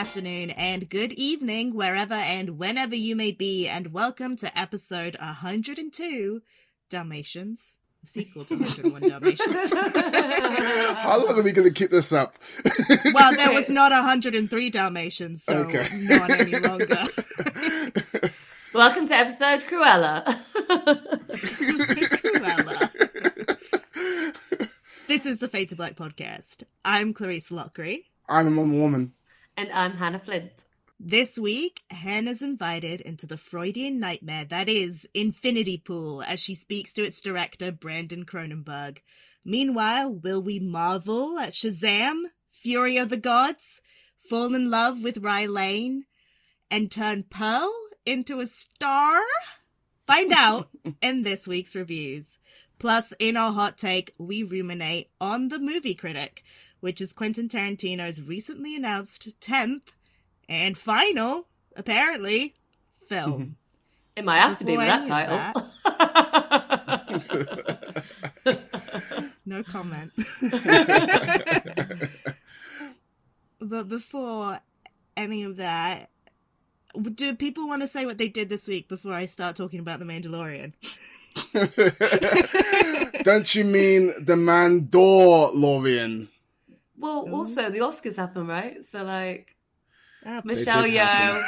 afternoon, and good evening, wherever and whenever you may be, and welcome to episode 102 Dalmatians, the sequel to 101 Dalmatians. How long are we going to keep this up? well, there was not 103 Dalmatians, so Okay. not any longer. Welcome to episode Cruella. Cruella. this is the Fade to Black podcast. I'm Clarisse Loughrey. I'm Amon Warmann. And I'm Hanna Flint. This week, Hanna's invited into the Freudian nightmare that is Infinity Pool as she speaks to its director, Brandon Cronenberg. Meanwhile, will we marvel at Shazam, Fury of the Gods, fall in love with Rye Lane, and turn Pearl into a star? Find out in this week's reviews. Plus, in our hot take, we ruminate on The Movie Critic, which is Quentin Tarantino's recently announced 10th and final, apparently, film. Mm-hmm. It might have to be with Before that any of title. No comment. but before any of that, do people want to say what they did this week before I start talking about The Mandalorian? Don't you mean the Mandalorian? Well, also the Oscars happen, right? So like Ah, Michelle did Yeoh. happen.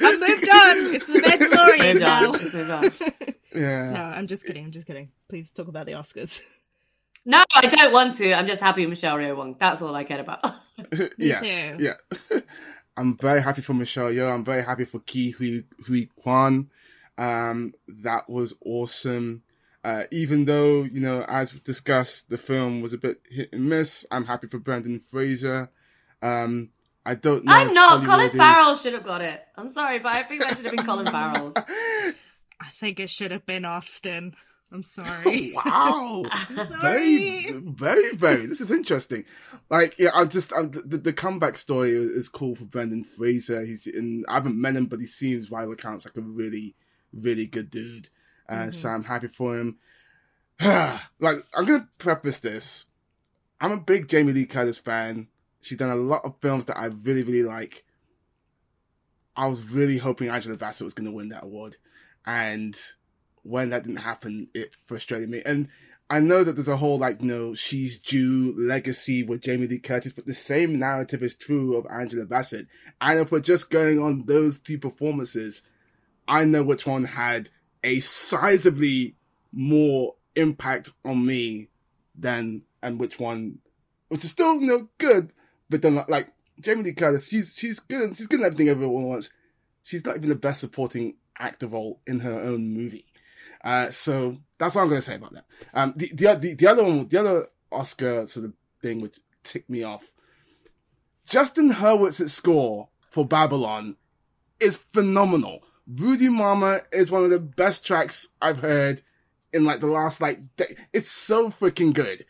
I moved on. It's The Mandalorian Moved on. now. Let's move on. yeah. No, I'm just kidding. I'm just kidding. Please talk about the Oscars. No, I don't want to. I'm just happy Michelle Yeoh won. That's all I care about. Me yeah. too. Yeah. I'm very happy for Michelle Yeoh. I'm very happy for Ke Huy, Huy Quan. Um, that was awesome. Uh, even though, you know, as we discussed, the film was a bit hit and miss, I'm happy for Brendan Fraser. Um, I don't know. I'm not. Hollywood Colin is- Farrell should have got it. I'm sorry, but I think that should have been Colin Farrell's. I think it should have been Austin. I'm sorry. Wow. I'm very, sorry. very, very. This is interesting. Like, yeah, I'm just I'm, the the comeback story is cool for Brendan Fraser. He's in. I haven't met him, but he seems, by all accounts, like a really, really good dude. Uh, So I'm happy for him. like, I'm gonna preface this. I'm a big Jamie Lee Curtis fan. She's done a lot of films that I really, really like. I was really hoping Angela Bassett was gonna win that award, and when that didn't happen, it frustrated me. And I know that there's a whole like, you know, she's due legacy with Jamie Lee Curtis, but the same narrative is true of Angela Bassett. And if we're just going on those two performances, I know which one had a sizably more impact on me than, and which one, which is still, you know, good, but then like, Jamie Lee Curtis, she's, she's good, she's good in everything everyone wants. She's not even the best supporting actor role in her own movie. Uh, so that's what I'm going to say about that. Um, the, the the the other one, the other Oscar sort of thing which ticked me off. Justin Hurwitz's score for Babylon is phenomenal. Voodoo Mama is one of the best tracks I've heard in like the last like day. It's so freaking good.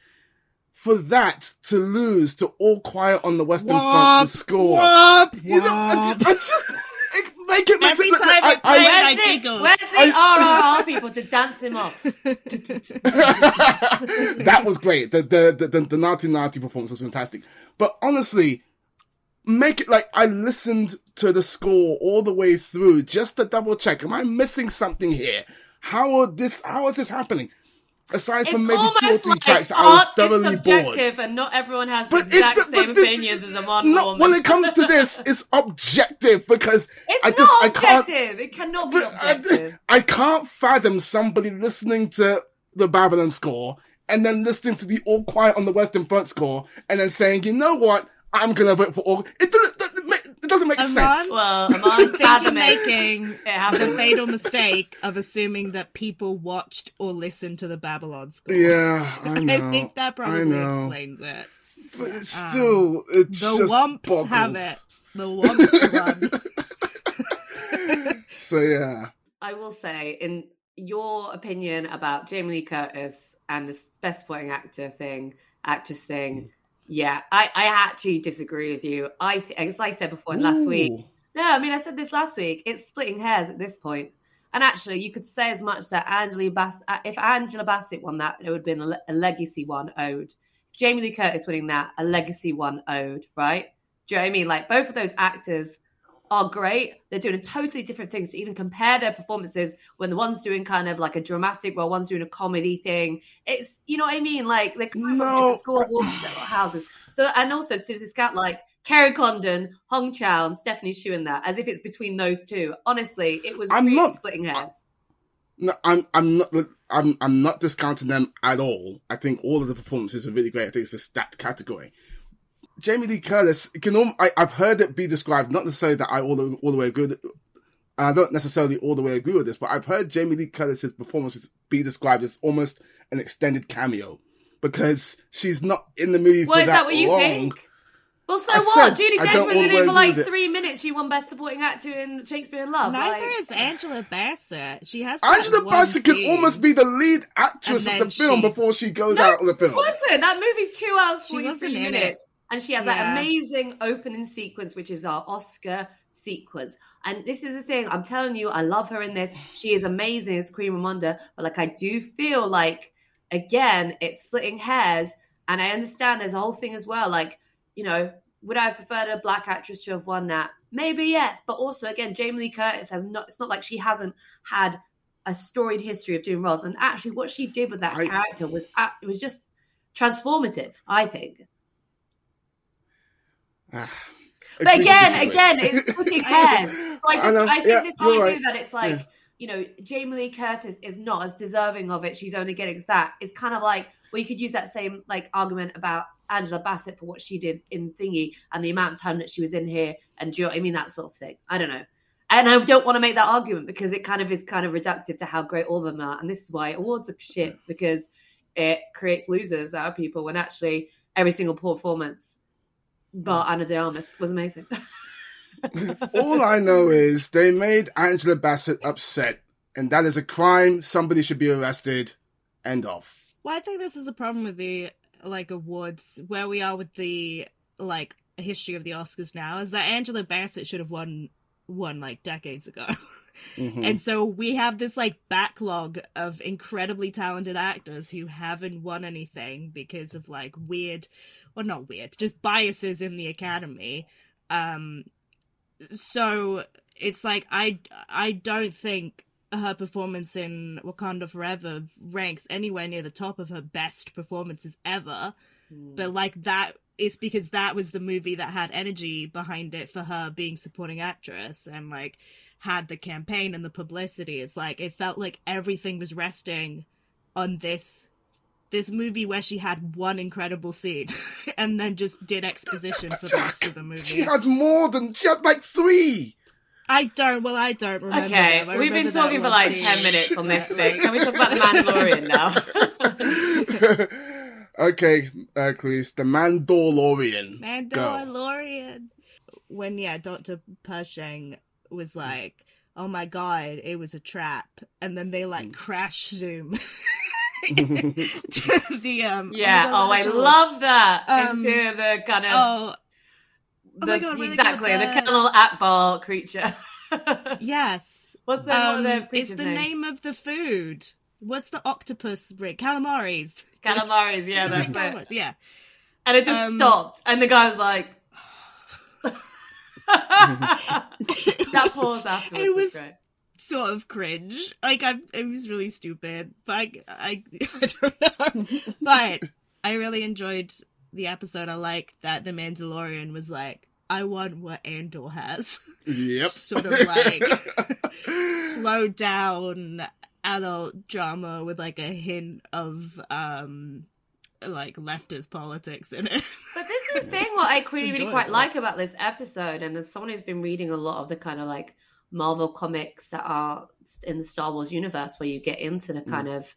For that to lose to All Quiet on the Western Front, the score, Womp, you know, I, womp. I just it, make it make Every it, time I, it plays, I, I Where's the, giggled. where's the RRR people to dance him off? that was great. The the the the, the Naatu Naatu performance was fantastic. But honestly, make it like I listened to the score all the way through just to double check. Am I missing something here? How are this? How is this happening? Aside It's from maybe two or three like tracks, I was thoroughly bored. and not everyone has the But it- exact but same the- opinions as a modern No, woman. when it comes to this, it's objective because it's I just not I can't objective. It cannot be but I. I can't fathom somebody listening to the Babylon score and then listening to the All Quiet on the Western Front score and then saying, you know what, I'm gonna vote for all. It doesn't. It doesn't make Amon? sense. well, I Amon think you're making the fatal mistake of assuming that people watched or listened to the Babylon School. Yeah, I know. I think that probably explains it. But it's um, still, it's The just Wumps boggled. have it. The Wumps run. So yeah, I will say, in your opinion about Jamie Lee Curtis and the best supporting actor thing, actress thing, mm. Yeah, I, I actually disagree with you. I as I said before last week, no, I mean I said this last week. It's splitting hairs at this point. And actually, you could say as much that Angela Bass, uh, if Angela Bassett won that, it would have been a, a legacy one owed. Jamie Lee Curtis winning that, a legacy one owed, right? Do you know what I mean? Like both of those actors are great. They're doing totally different things to even compare their performances when the one's doing kind of like a dramatic while one's doing a comedy thing. It's you know what I mean? Like they're kind No. of houses. So and also to discount like Kerry Condon, Hong Chau, and Stephanie Hsu in that, as if it's between those two. Honestly, it was I'm really not- splitting hairs. No, I'm I'm not I'm I'm not discounting them at all. I think all of the performances are really great. I think it's a stacked category. Jamie Lee Curtis can al- I, I've heard it be described not necessarily that I all the, all the way agree with it, and I don't necessarily all the way agree with this, but I've heard Jamie Lee Curtis's performances be described as almost an extended cameo because she's not in the movie Well, for is that what you long. think? Well, so I what? said Judi Dench was in it for like it. three minutes. She won Best Supporting Actor in Shakespeare in Love. Neither like- is Angela Bassett. She has Angela one Bassett can scene. almost be the lead actress of the film she- before she goes No, out of the film. wasn't. That movie's two hours She forty in minutes, and she has that amazing opening sequence, which is our Oscar sequence. And this is the thing. I'm telling you, I love her in this. She is amazing as Queen Ramonda. But like, I do feel like again, it's splitting hairs, and I understand there's a whole thing as well. Like, you know, would I have preferred a black actress to have won that? Maybe yes, but also again, Jamie Lee Curtis has not. It's not like she hasn't had a storied history of doing roles, and actually, what she did with that I- character was uh, it was just transformative. I think. Ah, But again, again, it's splitting hairs. So I just, know, I, think yeah, this you're idea right. that it's like, Yeah. you know, Jamie Lee Curtis is not as deserving of it. She's only getting that. It's kind of like, well, you could use that same like argument about Angela Bassett for what she did in Thingy and the amount of time that she was in here, and do you know what I mean? That sort of thing. I don't know. And I don't want to make that argument because it kind of is kind of reductive to how great all of them are. And this is why awards are shit because it creates losers out of people when actually every single performance bar Ana de Armas was amazing. All I know is they made Angela Bassett upset, and that is a crime. Somebody should be arrested. End of. Well, I think this is the problem with the like awards where we are with the like history of the Oscars now is that Angela Bassett should have won one like decades ago. Mhm. And so we have this like backlog of incredibly talented actors who haven't won anything because of like weird, well, not weird, just biases in the academy. Um, so it's like I I don't think her performance in Wakanda Forever ranks anywhere near the top of her best performances ever. But like that it's because that was the movie that had energy behind it for her being supporting actress and like had the campaign and the publicity. It's like it felt like everything was resting on this this movie where she had one incredible scene and then just did exposition for the rest of the movie She had more than she had like three. I don't well I don't remember. Okay, them. I we've been remember that talking for like scene. 10 minutes on this thing. Can we talk about the Mandalorian now? okay, uh, Chris, the Mandalorian. Go. Mandalorian. When yeah, Doctor Pershing was like, "Oh my god, it was a trap," and then they Mm. like crash zoom to the um. yeah, my God, oh, I are love that. Um, Into the kind of. Oh the, my God, what are they exactly, called? the The- Colonel Ackbar creature. yes, What's the, um, are the it's the names? name of the food. What's the octopus ring? Calamaris. Calamaris, yeah, that's it. Calamari, Yeah. And it just Um, stopped, and the guy was like. that It pause was- afterwards it was was- great. sort of cringe. Like I, it was really stupid, but I, I, I don't know. but I really enjoyed the episode. I like that the Mandalorian was like, I want what Andor has, Yep. sort of like slow down adult drama with like a hint of um like leftist politics in it. But this is the thing what I really, really quite like about this episode, and as someone who's been reading a lot of the kind of like Marvel comics that are in the Star Wars universe, where you get into the kind of,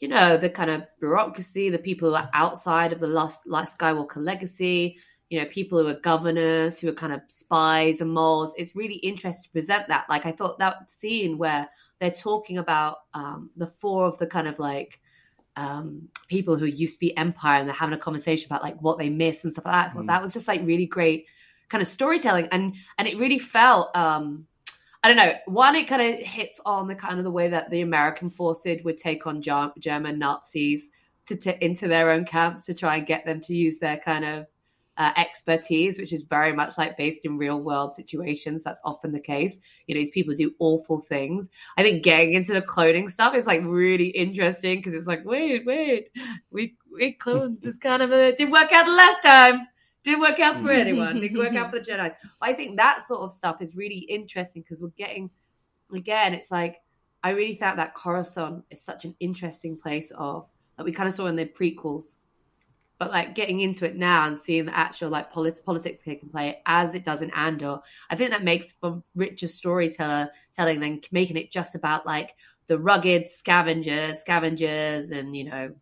you know, the kind of bureaucracy, the people who are outside of the last, last Skywalker legacy, you know, people who are governors, who are kind of spies and moles. It's really interesting to present that. Like I thought that scene where they're talking about um, the four of the kind of like um, people who used to be Empire and they're having a conversation about like what they miss and stuff like that. Mm. that was just like really great kind of storytelling and and it really felt um I don't know. One, it kind of hits on the kind of the way that the American forces would take on German Nazis to, to into their own camps to try and get them to use their kind of uh, expertise, which is very much like based in real world situations. That's often the case. You know, these people do awful things. I think getting into the cloning stuff is like really interesting because it's like, wait, wait, we we clones is kind of a didn't work out the last time. Didn't work out for anyone. Didn't work out for the Jedi. But I think that sort of stuff is really interesting because we're getting again. It's like I really thought that Coruscant is such an interesting place of that we kind of saw in the prequels but like getting into it now and seeing the actual like polit- politics taking play as it does in Andor, I think that makes for richer storyteller telling than making it just about like the rugged scavengers, scavengers, and you know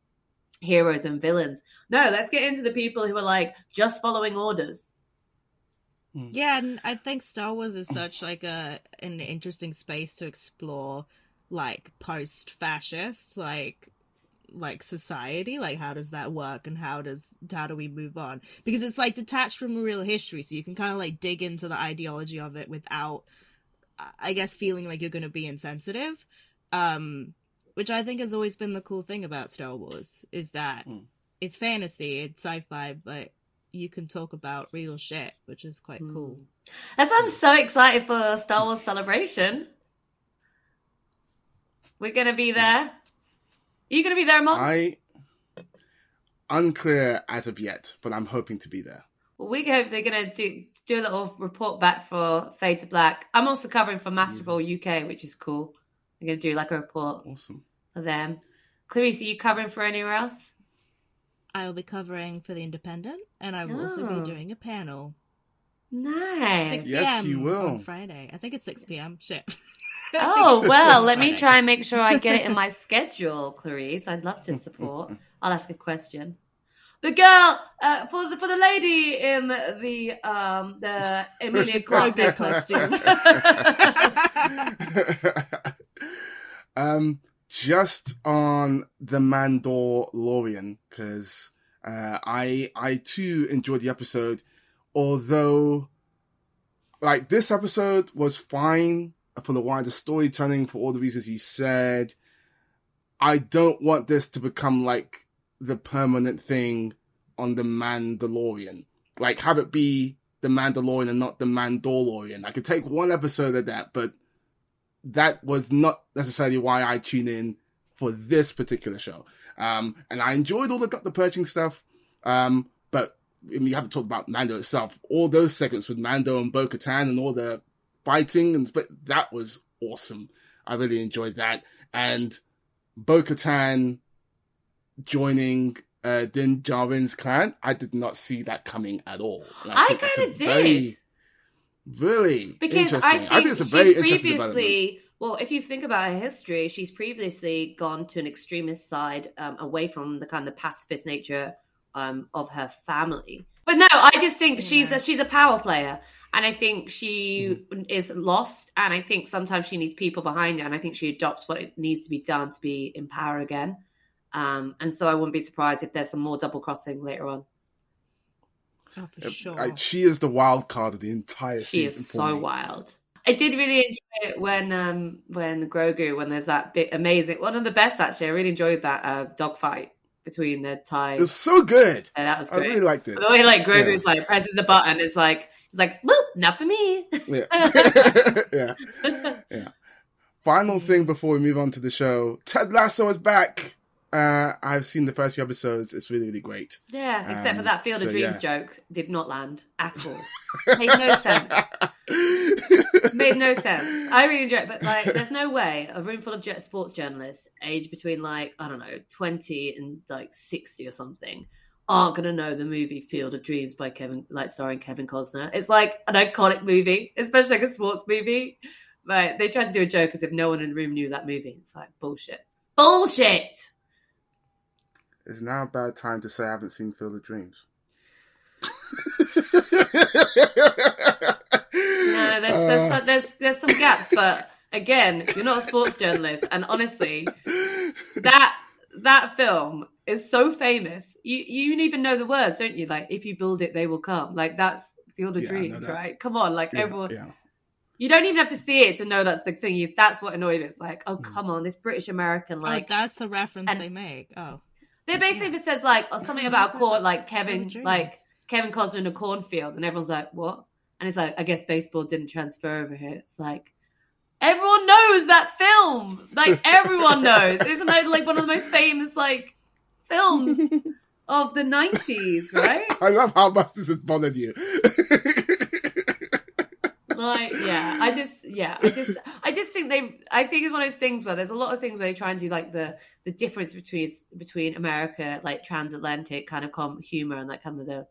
heroes and villains. No, let's get into the people who are like just following orders. Hmm. Yeah, and I think Star Wars is such like a an interesting space to explore like post fascist like like society? Like how does that work and how does how do we move on? Because it's like detached from real history so you can kind of like dig into the ideology of it without i guess feeling like you're going to be insensitive. Um which i think has always been the cool thing about star wars is that mm. it's fantasy it's sci-fi but you can talk about real shit which is quite mm. cool. That's i'm so excited for star wars celebration. We're gonna be there are you going to be there, Mark? I unclear as of yet, but I'm hoping to be there. Well, we hope they're going to do do a little report back for Fade to Black. I'm also covering for Masterful mm. UK, which is cool. I'm going to do like a report. Awesome. For them. Clarisse, are you covering for anywhere else? I will be covering for the Independent, and I will oh. also be oh. doing a panel. Nice. 6 yes, you will. On Friday. I think it's 6 p.m. Shit. Oh, well, let me try and make sure I get it in my schedule, Clarisse. I'd love to support. I'll ask a question. The girl, uh, for the for the lady in the um the Emilia Clarke costume. um, just on the Mandalorian because uh, I I too enjoyed the episode, although like this episode was fine for the wider storytelling for all the reasons you said. I don't want this to become like the permanent thing on the Mandalorian. Like have it be the Mandalorian and not the Mandalorian. I could take one episode of that, but that was not necessarily why I tune in for this particular show. Um, and I enjoyed all the the Pershing stuff. Um, but I mean, you haven't talked about Mando itself. All those segments with Mando and Bo Katan and all the fighting and but that was awesome. I really enjoyed that. And Bo Katan joining uh, Din Djarin's clan, I did not see that coming at all. I, I kind of did. Very, really because I think, I think it's a very interesting previously. Well, if you think about her history, she's previously gone to an extremist side, um, away from the kind of pacifist nature um, of her family. But no, I just think yeah. she's a, she's a power player, and I think she mm. is lost. And I think sometimes she needs people behind her. And I think she adopts what it needs to be done to be in power again. Um, and so I wouldn't be surprised if there's some more double crossing later on. Oh, for sure. I, she is the wild card of the entire she season. She is so me. wild. I did really enjoy it when um when Grogu when there's that bit amazing one of the best actually. I really enjoyed that uh dogfight between the tie. It was so good. And that was great. I really liked it. The way like Grogu's yeah. like presses the button it's like He's like, "Well, not for me." yeah. yeah. Yeah. Final thing before we move on to the show: Ted Lasso is back. Uh, I've seen the first few episodes. It's really, really great. Yeah, except um, for that Field so, of Dreams yeah. joke did not land at all. Made no sense. Made no sense. I really enjoy it, but like, there's no way a room full of sports journalists, aged between like I don't know, twenty and like sixty or something, aren't gonna know the movie Field of Dreams by Kevin, like starring Kevin Costner. It's like an iconic movie, especially like a sports movie. But they tried to do a joke as if no one in the room knew that movie. It's like bullshit, bullshit. It's now a bad time to say I haven't seen Field of Dreams. no, there's there's, uh... there's there's some gaps, but again, you're not a sports journalist, and honestly, that that film is so famous. You you even know the words, don't you? Like if you build it, they will come. Like that's Field of yeah, Dreams, right? Come on, like yeah, everyone. Yeah. You don't even have to see it to know that's the thing. You that's what annoys me. It's like, oh mm. come on, this British American, like oh, that's the reference and, they make. Oh, They basically Yeah. it says like or something about a court, like Kevin, like Kevin Costner in a cornfield, and everyone's like, "What?" And it's like, "I guess baseball didn't transfer over here." It's like everyone knows that film. Like everyone knows. Isn't that like one of the most famous like films of the nineties? Right? I love how much this has bothered you. Like, yeah, I just, yeah, I just, I just think they, I think it's one of those things where there's a lot of things where they try and do like the the difference between between America, like transatlantic kind of com- humor, and like kind of the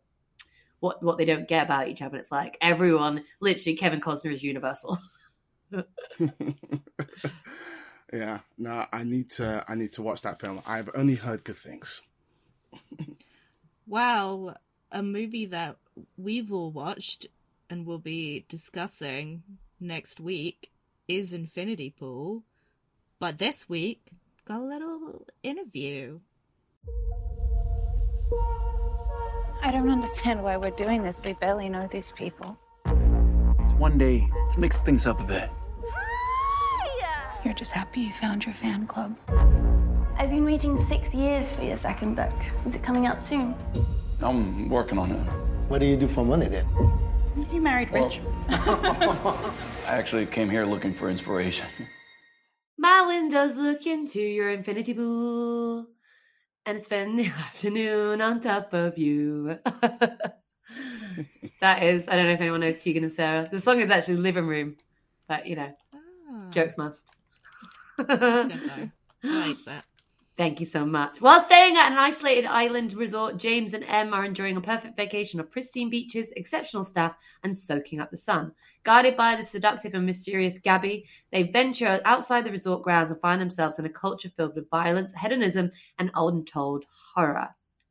what what they don't get about each other. It's like everyone, literally, Kevin Costner is universal. yeah, no, I need to. I need to watch that film. I've only heard good things. Well, a movie that we've all watched and will be discussing next week is Infinity Pool. But this week, got a little interview. I don't understand why we're doing this. We barely know these people. It's one day. Let's mix things up a bit. You're just happy you found your fan club. I've been waiting six years for your second book. Is it coming out soon? I'm working on it. What do you do for money then? You married rich. I actually came here looking for inspiration. My windows look into your infinity pool, and spend the afternoon on top of you. that is, I don't know if anyone knows Tegan and Sara. The song is actually Living Room, but you know, Ah, jokes must. Like that. Thank you so much. While staying at an isolated island resort, James and Em are enjoying a perfect vacation of pristine beaches, exceptional staff, and soaking up the sun. Guided by the seductive and mysterious Gabi, they venture outside the resort grounds and find themselves in a culture filled with violence, hedonism, and untold horror.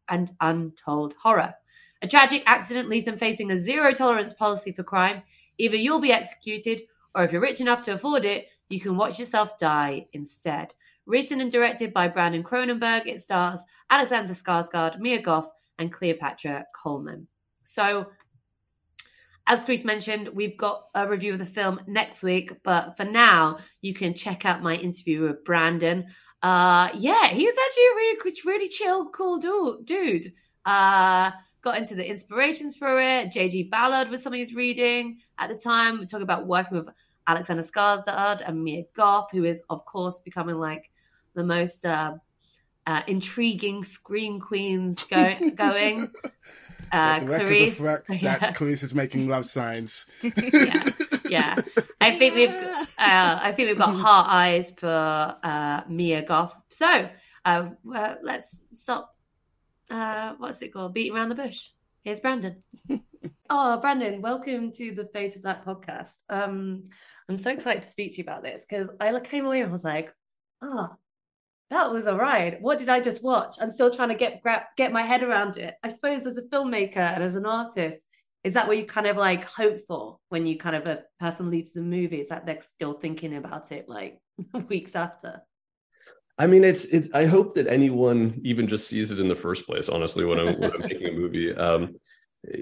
And untold horror. A tragic accident leaves them facing a zero tolerance policy for crime. Either you'll be executed, or if you're rich enough to afford it, you can watch yourself die instead. Written and directed by Brandon Cronenberg, it stars Alexander Skarsgård, Mia Goth, and Cleopatra Coleman. So, as Chris mentioned, we've got a review of the film next week, but for now, you can check out my interview with Brandon. Uh, yeah, he was actually a really, really chill, cool dude. Uh, got into the inspirations for it. J.G. Ballard was something he's reading at the time. We're talking about working with Alexander Skarsgård and Mia Goth, who is, of course, becoming like the most uh, uh, intriguing screen queens go- going. Uh, the record Clarisse, reflects yeah, that Clarisse is making love signs. yeah, yeah. I think we've, uh, I think we've got heart eyes for uh, Mia Goth. So uh, let's stop. Uh, what's it called? Beating around the bush. Here's Brandon. oh, Brandon, welcome to the Fade of Black podcast. Um, I'm so excited to speak to you about this because I came away and was like, oh, that was a ride. What did I just watch? I'm still trying to get get my head around it. I suppose as a filmmaker and as an artist, is that what you kind of like hope for when you kind of a person leaves the movie? Is that they're still thinking about it like weeks after? I mean, it's it's. I hope that anyone even just sees it in the first place. Honestly, when I'm when I'm making a movie, um,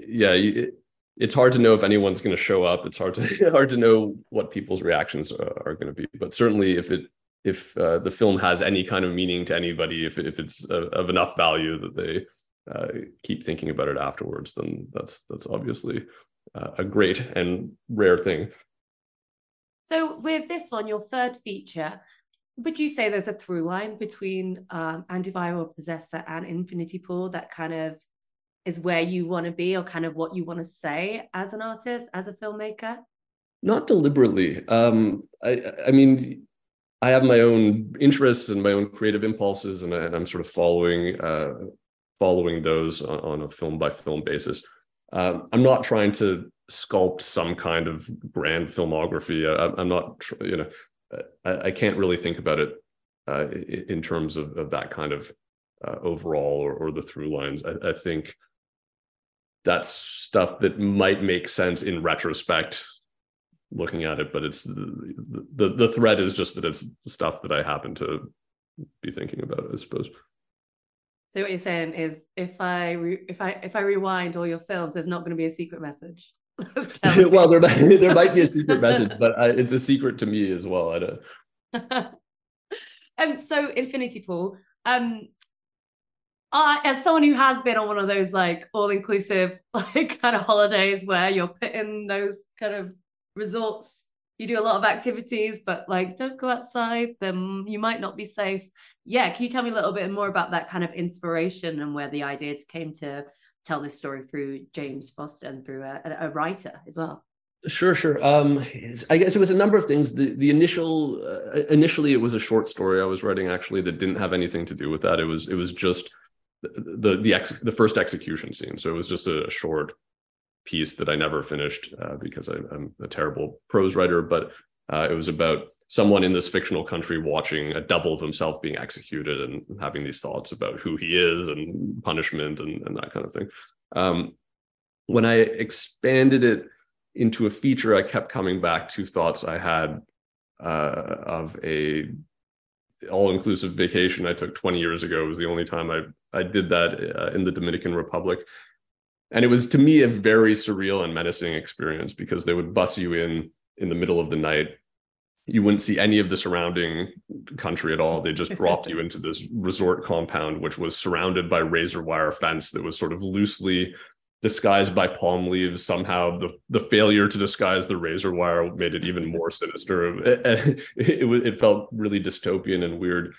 yeah, it, it's hard to know if anyone's going to show up. It's hard to hard to know what people's reactions are, are going to be. But certainly, if it if uh, the film has any kind of meaning to anybody, if if it's of, of enough value that they uh, keep thinking about it afterwards, then that's that's obviously uh, a great and rare thing. So with this one, your third feature, would you say there's a through line between um, Antiviral Possessor and Infinity Pool that kind of is where you want to be or kind of what you want to say as an artist, as a filmmaker? Not deliberately. Um, I, I mean, I have my own interests and my own creative impulses, and, I, I'm sort of following uh, following those on, on a film by film basis. Um, I'm not trying to sculpt some kind of grand filmography. I, I'm not, you know, I, I can't really think about it uh, in terms of, of that kind of uh, overall or, or the through lines. I, I think that's stuff that might make sense in retrospect looking at it but it's the, the the thread is just that it's the stuff that i happen to be thinking about i suppose So what you're saying is, if I re- if I if I rewind all your films, there's not going to be a secret message. That's telling me. well there might, there might be a secret message but I, it's a secret to me as well i don't um, so Infinity Pool. Um, uh, as someone who has been on one of those like all inclusive like kind of holidays where you're put in those kind of resorts, you do a lot of activities, but like don't go outside, then you might not be safe. Yeah, can you tell me a little bit more about that kind of inspiration and where the idea came to tell this story through James Foster and through a, a writer as well? Sure, sure. Um, I guess it was a number of things. The the initial uh, initially it was a short story I was writing actually that didn't have anything to do with that. It was it was just the the ex, the first execution scene. So it was just a, short piece that I never finished uh, because I, am a terrible prose writer. But uh, it was about someone in this fictional country watching a double of himself being executed and having these thoughts about who he is and punishment and, and that kind of thing. Um, when I expanded it into a feature, I kept coming back to thoughts I had uh, of a all-inclusive vacation I took 20 years ago. It was the only time I I did that uh, in the Dominican Republic, and it was to me a very surreal and menacing experience because they would bus you in in the middle of the night. You wouldn't see any of the surrounding country at all. They just dropped you into this resort compound, which was surrounded by razor wire fence that was sort of loosely disguised by palm leaves. Somehow, the the failure to disguise the razor wire made it even more sinister. It, it, it felt really dystopian and weird.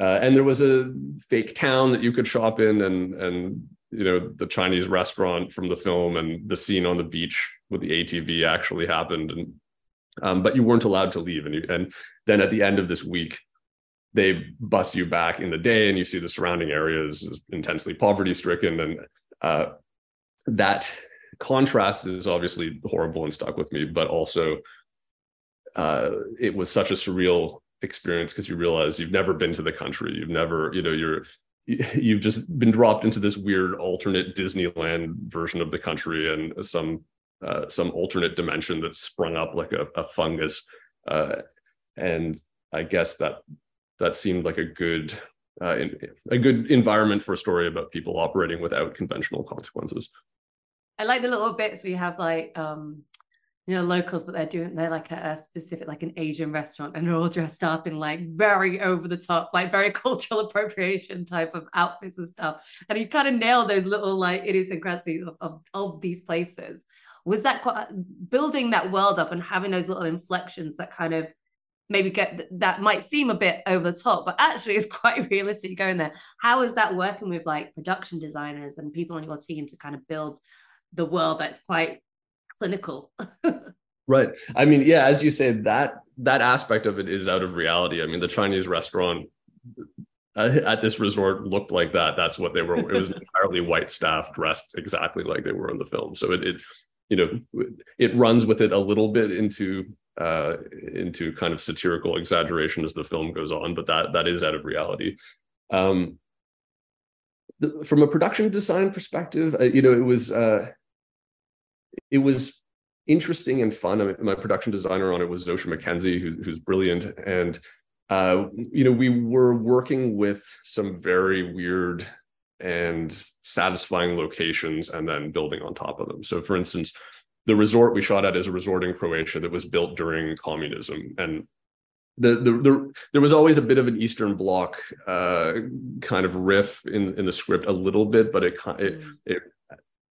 Uh, and there was a fake town that you could shop in, and and you know the Chinese restaurant from the film, and the scene on the beach with the ATV actually happened, and um, but you weren't allowed to leave. And you, and then at the end of this week, they bus you back in the day, and you see the surrounding areas is intensely poverty stricken, and uh, that contrast is obviously horrible and stuck with me, but also uh, it was such a surreal experience because you realize you've never been to the country, you've never, you know, you're you've just been dropped into this weird alternate Disneyland version of the country and some uh, some alternate dimension that's sprung up like a, a fungus, uh, and I guess that that seemed like a good uh, in, a good environment for a story about people operating without conventional consequences. I like the little bits where you have like um you know locals but they're doing they're like a, a, specific like an asian restaurant and they're all dressed up in like very over the top like very cultural appropriation type of outfits and stuff. And you kind of nail those little like idiosyncrasies of, of, of these places. Was that quite, building that world up and having those little inflections that kind of maybe get that might seem a bit over the top but actually it's quite realistic going there. How is that working with like production designers and people on your team to kind of build the world that's quite clinical. right. I mean, yeah, as you say, that that aspect of it is out of reality. I mean, the Chinese restaurant uh, at this resort looked like that. That's what they were. It was entirely white staff dressed exactly like they were in the film. So it, it you know, it runs with it a little bit into uh, into kind of satirical exaggeration as the film goes on, but that that is out of reality. Um, the, from a production design perspective, uh, you know, it was uh, it was interesting and fun. I mean, my production designer on it was Zosia Mackenzie, who, who's brilliant, and uh, you know, we were working with some very weird and satisfying locations, and then building on top of them. So, for instance, the resort we shot at is a resort in Croatia that was built during communism, and the, the, the, there was always a bit of an Eastern Bloc uh, kind of riff in, in the script a little bit, but it it, mm. it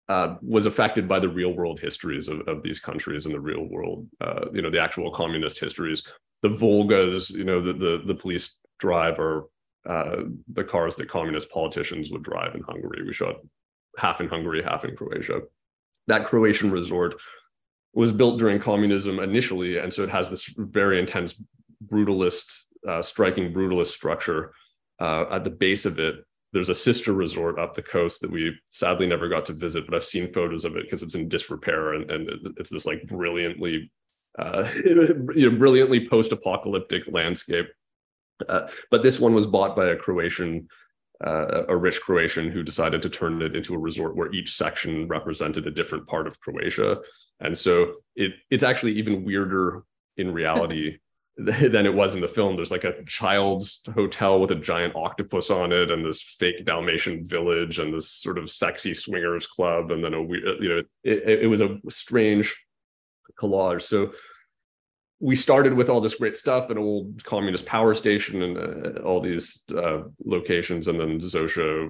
uh, was affected by the real world histories of, of these countries and the real world, uh, you know, the actual communist histories. The Volgas, you know, the the, the police drive uh, the cars that communist politicians would drive in Hungary. We shot half in Hungary, half in Croatia. That Croatian resort was built during communism initially, and so it has this very intense brutalist, uh, striking brutalist structure uh, at the base of it. There's a sister resort up the coast that we sadly never got to visit, but I've seen photos of it because it's in disrepair and, and it's this like brilliantly, uh, you know, brilliantly post-apocalyptic landscape. Uh, but this one was bought by a Croatian uh, a rich Croatian who decided to turn it into a resort where each section represented a different part of Croatia. And so it it's actually even weirder in reality than it was in the film. There's like a child's hotel with a giant octopus on it, and this fake Dalmatian village, and this sort of sexy swingers club, and then a weird, you know it, it was a strange collage. So we started with all this great stuff, an old communist power station, and uh, all these uh, locations, and then Zosia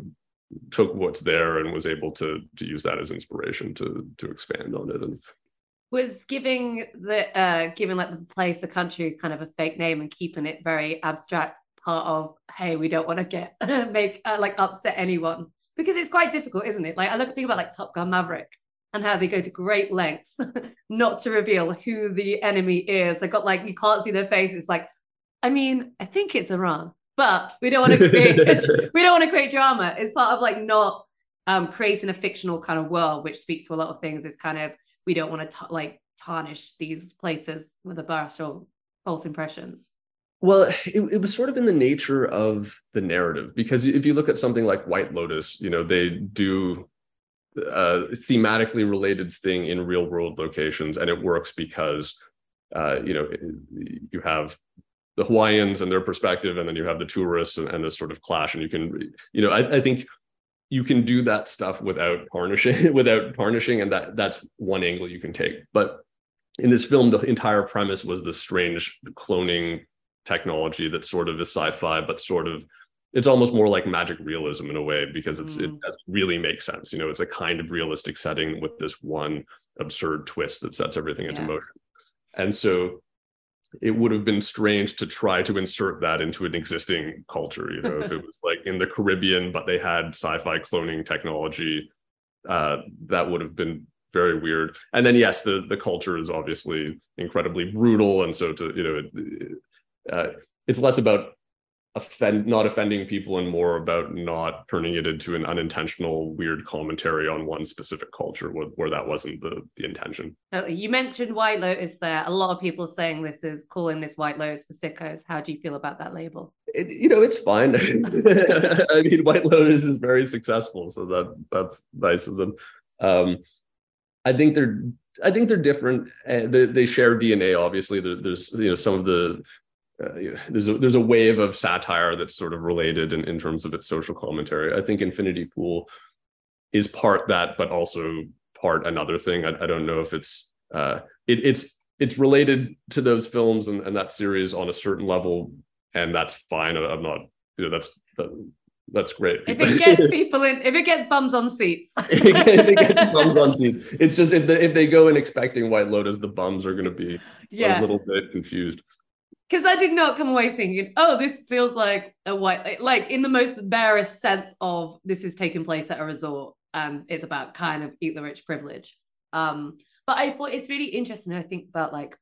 took what's there and was able to to use that as inspiration to to expand on it and was giving the uh giving like the place the country kind of a fake name and keeping it very abstract part of hey we don't want to get make uh, like upset anyone. Because it's quite difficult isn't it? Like i look think about like top gun maverick and how they go to great lengths not to reveal who the enemy is. They got like you can't see their face it's like i mean i think it's iran but we don't want to create we don't want to create drama. It's part of like not um creating a fictional kind of world which speaks to a lot of things. Is kind of we don't want to like tarnish these places with a or false impressions. Well it, it was sort of in the nature of the narrative because if you look at something like white lotus you know they do a thematically related thing in real world locations and it works because uh, you know you have the hawaiians and their perspective and then you have the tourists and, and this sort of clash and you can you know I, I think you can do that stuff without tarnishing without tarnishing and that that's one angle you can take but in this film the entire premise was this strange cloning technology that sort of is sci-fi but sort of it's almost more like magic realism in a way because it's mm. it really makes sense you know it's a kind of realistic setting with this one absurd twist that sets everything yeah. into motion and so it would have been strange to try to insert that into an existing culture you know if it was like in the caribbean but they had sci-fi cloning technology uh, that would have been very weird. And then yes the the culture is obviously incredibly brutal and so to you know it, uh, it's less about offend not offending people and more about not turning it into an unintentional weird commentary on one specific culture where, where that wasn't the the intention. You mentioned white lotus there. A lot of people saying this is calling this white lotus for sickos. How do you feel about that label? It, you know it's fine. I mean white lotus is very successful so that that's nice of them. Um i think they're I think they're different. Uh, they, they, share DNA. Obviously, there, there's you know some of the uh, there's a there's a wave of satire that's sort of related in, in terms of its social commentary. I think Infinity Pool is part that, but also part another thing. I, I don't know if it's uh, it, it's it's related to those films and, and that series on a certain level, and that's fine. I'm not you know that's that, that's great. If it gets people in, if it gets bums on seats, if it gets bums on seats, it's just if they, if they go in expecting White Lotus, the bums are going to be yeah. a little bit confused because I did not come away thinking, oh, this feels like a white, like in the most barest sense of this is taking place at a resort and it's about kind of eat the rich privilege. Um, but I thought it's really interesting. I think about like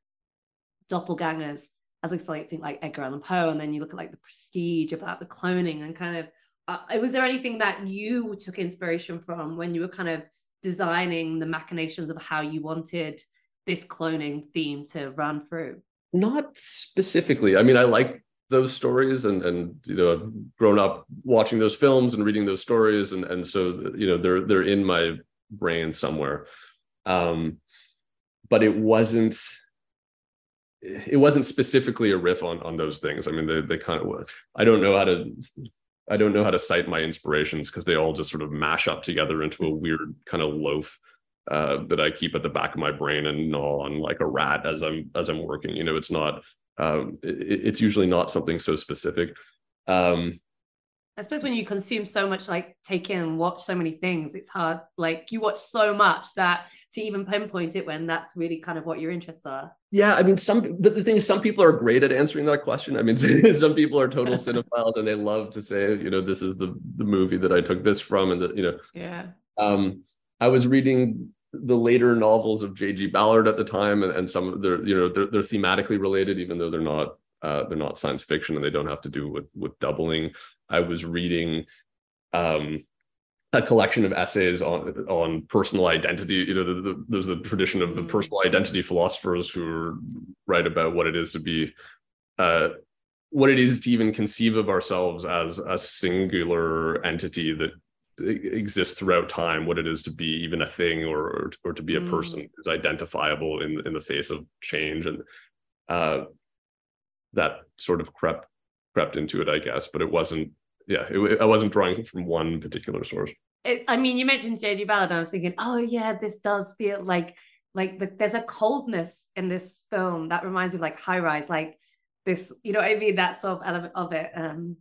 doppelgangers as like something like Edgar Allan Poe, and then you look at like the prestige about the cloning and kind of. Uh, was there anything that you took inspiration from when you were kind of designing the machinations of how you wanted this cloning theme to run through? Not specifically. I mean, I like those stories and and you know I've grown up watching those films and reading those stories and and so you know they're they're in my brain somewhere. Um but it wasn't it wasn't specifically a riff on on those things. I mean they they kind of i don't know how to i don't know how to cite my inspirations because they all just sort of mash up together into a weird kind of loaf uh, that I keep at the back of my brain and gnaw on like a rat as I'm as I'm working. You know, it's not um, it, it's usually not something so specific. Um, I suppose when you consume so much, like take in and watch so many things, it's hard. Like you watch so much that to even pinpoint it when that's really kind of what your interests are. Yeah, I mean, some. But the thing is, some people are great at answering that question. I mean, some people are total cinephiles and they love to say, you know, this is the the movie that I took this from, and that you know. Yeah. Um, I was reading the later novels of J.G. Ballard at the time, and, and some of their, you know, they're, they're thematically related, even though they're not uh, they're not science fiction and they don't have to do with with doubling. I was reading um, a collection of essays on on personal identity. You know, the, the, there's the tradition of the mm. personal identity philosophers who write about what it is to be. Uh, what it is to even conceive of ourselves as a singular entity that exists throughout time what it is to be even a thing or or, or to be a mm. person is identifiable in in the face of change and uh, that sort of crept crept into it i guess but it wasn't yeah it, i wasn't drawing from one particular source it, i mean you mentioned jg ballard i was thinking oh yeah this does feel like like the, there's a coldness in this film that reminds me of like high rise like this you know i mean that sort of element of it um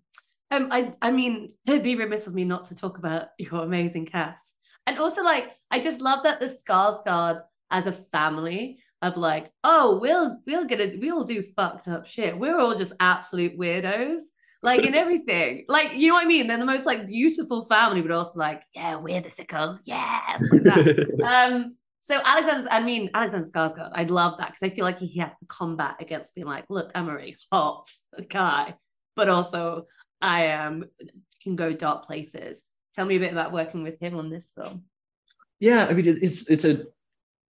um, I I mean, it'd be remiss of me not to talk about your amazing cast. And also, like, I just love that the Skarsgårds as a family of like, oh, we'll we'll get it, we'll do fucked up shit. We're all just absolute weirdos, like in everything. Like, you know what I mean? They're the most like beautiful family, but also like, yeah, we're the sickos, yeah. Like um, so Alexander, I mean Alexander Skarsgård, I'd love that because I feel like he has to combat against being like, look, I'm a really hot guy, but also I um can go dark places. Tell me a bit about working with him on this film. Yeah, I mean it's it's a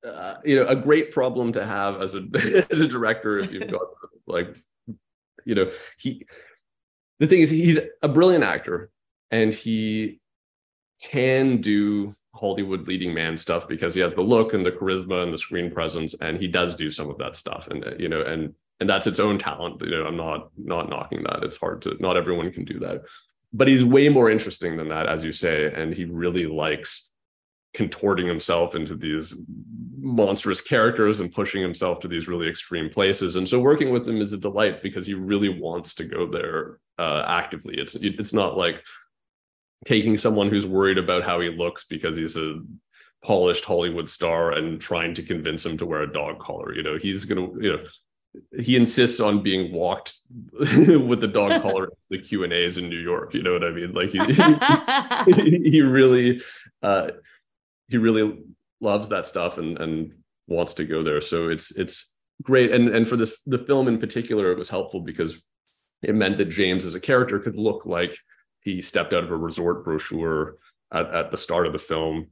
uh, you know a great problem to have as a as a director if you've got like you know he the thing is he's a brilliant actor and he can do Hollywood leading man stuff because he has the look and the charisma and the screen presence, and he does do some of that stuff. And you know, and and that's its own talent. You know, I'm not not knocking that. It's hard to not everyone can do that, but he's way more interesting than that, as you say, and he really likes contorting himself into these monstrous characters and pushing himself to these really extreme places. And so working with him is a delight because he really wants to go there uh, actively. It's it's not like taking someone who's worried about how he looks because he's a polished Hollywood star and trying to convince him to wear a dog collar. You know, he's gonna, you know, he insists on being walked with the dog collar to the Q and A's in New York. You know what I mean? Like he he, he really uh he really loves that stuff and and wants to go there. So it's it's great. And and for this the film in particular, it was helpful because it meant that James as a character could look like he stepped out of a resort brochure at, at the start of the film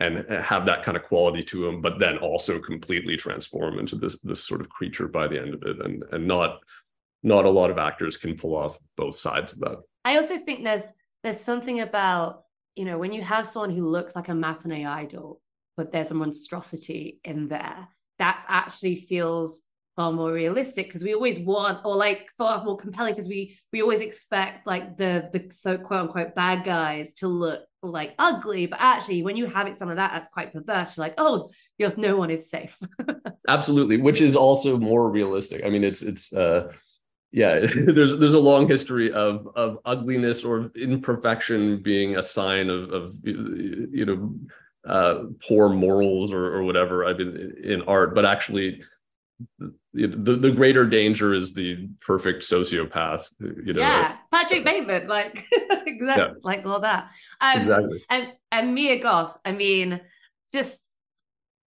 and have that kind of quality to him, but then also completely transform into this this sort of creature by the end of it. And and not not a lot of actors can pull off both sides of that. I also think there's there's something about, you know, when you have someone who looks like a matinee idol, but there's a monstrosity in there, that actually feels far more realistic because we always want or like far more compelling because we we always expect like the the so quote unquote bad guys to look like ugly. But actually when you have it some of that that's quite perverse. You're like oh you have no one is safe. Absolutely which is also more realistic. I mean it's it's uh yeah there's there's a long history of of ugliness or imperfection being a sign of of you know uh poor morals or, or whatever i've been in art. But actually the, the greater danger is the perfect sociopath you know. Yeah patrick bateman like exactly yeah. like all that. Um, exactly. and and mia goth i mean just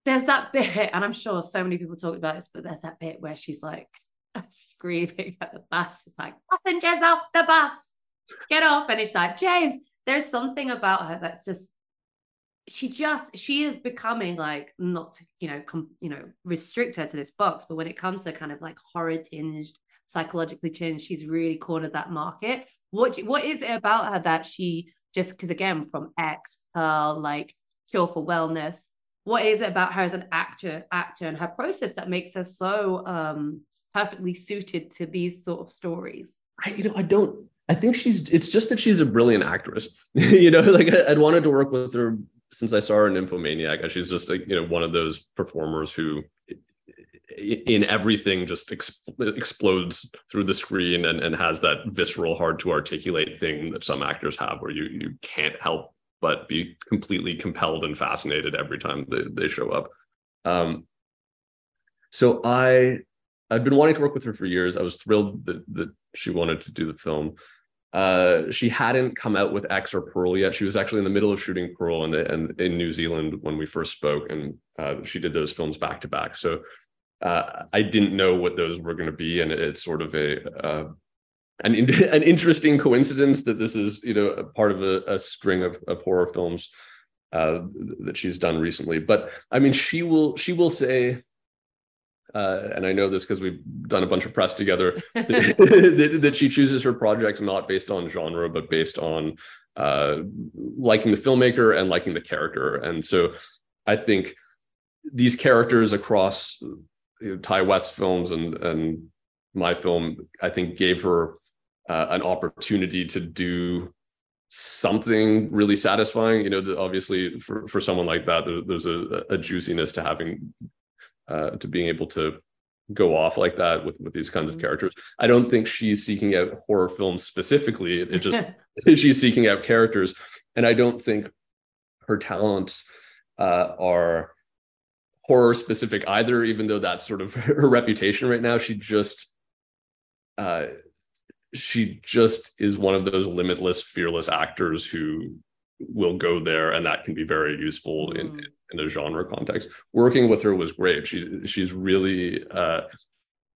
there's that bit and i'm sure so many people talked about this but there's that bit where she's like screaming at the bus. It's like passengers off the bus. Get off. And it's like james there's something about her that's just she just she is becoming like not you know com, you know restrict her to this box but when it comes to kind of like horror tinged psychologically tinged she's really cornered that market what what is it about her that she just because again from x pearl like cure for wellness what is it about her as an actor actor and her process that makes her so um perfectly suited to these sort of stories i you know i don't I think she's it's just that she's a brilliant actress. you know, like I, would wanted to work with her since I saw her in Nymphomaniac, she's just like you know one of those performers who in everything just explodes through the screen and, and has that visceral hard to articulate thing that some actors have where you you can't help but be completely compelled and fascinated every time they, they show up. Um, so i i've been wanting to work with her for years. I was thrilled that, that she wanted to do the film uh, she hadn't come out with X or Pearl yet. She was actually in the middle of shooting Pearl and in, in, New Zealand when we first spoke, and uh, she did those films back to back. So uh, I didn't know what those were going to be, and it's sort of a uh, an an interesting coincidence that this is you know part of a, a string of, of horror films uh, that she's done recently. But I mean, she will she will say uh, and I know this because we've done a bunch of press together, that, that, she chooses her projects not based on genre, but based on uh, liking the filmmaker and liking the character. And so I think these characters across you know, Ti West films and, and my film, I think gave her uh, an opportunity to do something really satisfying. You know, obviously for, for someone like that, there, there's a, a juiciness to having uh, to being able to go off like that with with these kinds of Mhm. characters. I don't think she's seeking out horror films specifically. It just she's seeking out characters, and I don't think her talents uh, are horror specific either. Even though that's sort of her reputation right now, she just uh, she just is one of those limitless, fearless actors who will go there, and that can be very useful in Mm. In a genre context. Working with her was great. She she's really uh,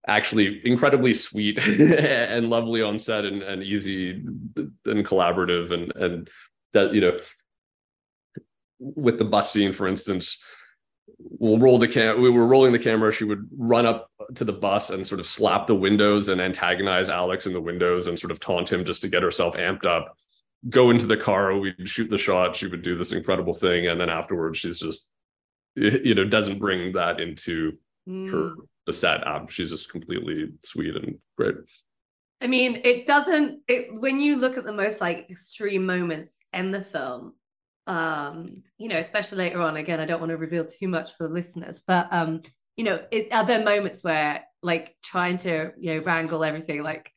actually incredibly sweet and lovely on set and, and easy and collaborative and and that you know with the bus scene for instance we'll roll the cam we were rolling the camera she would run up to the bus and sort of slap the windows and antagonize alex in the windows and sort of taunt him just to get herself amped up go into the car we'd shoot the shot she would do this incredible thing and then afterwards she's just you know doesn't bring that into Mm. her the set up she's just completely sweet and great I mean, it doesn't. It, when you look at the most like extreme moments in the film, um, you know, especially later on. Again, I don't want to reveal too much for the listeners, but um, you know, it, are there moments where like trying to you know wrangle everything, like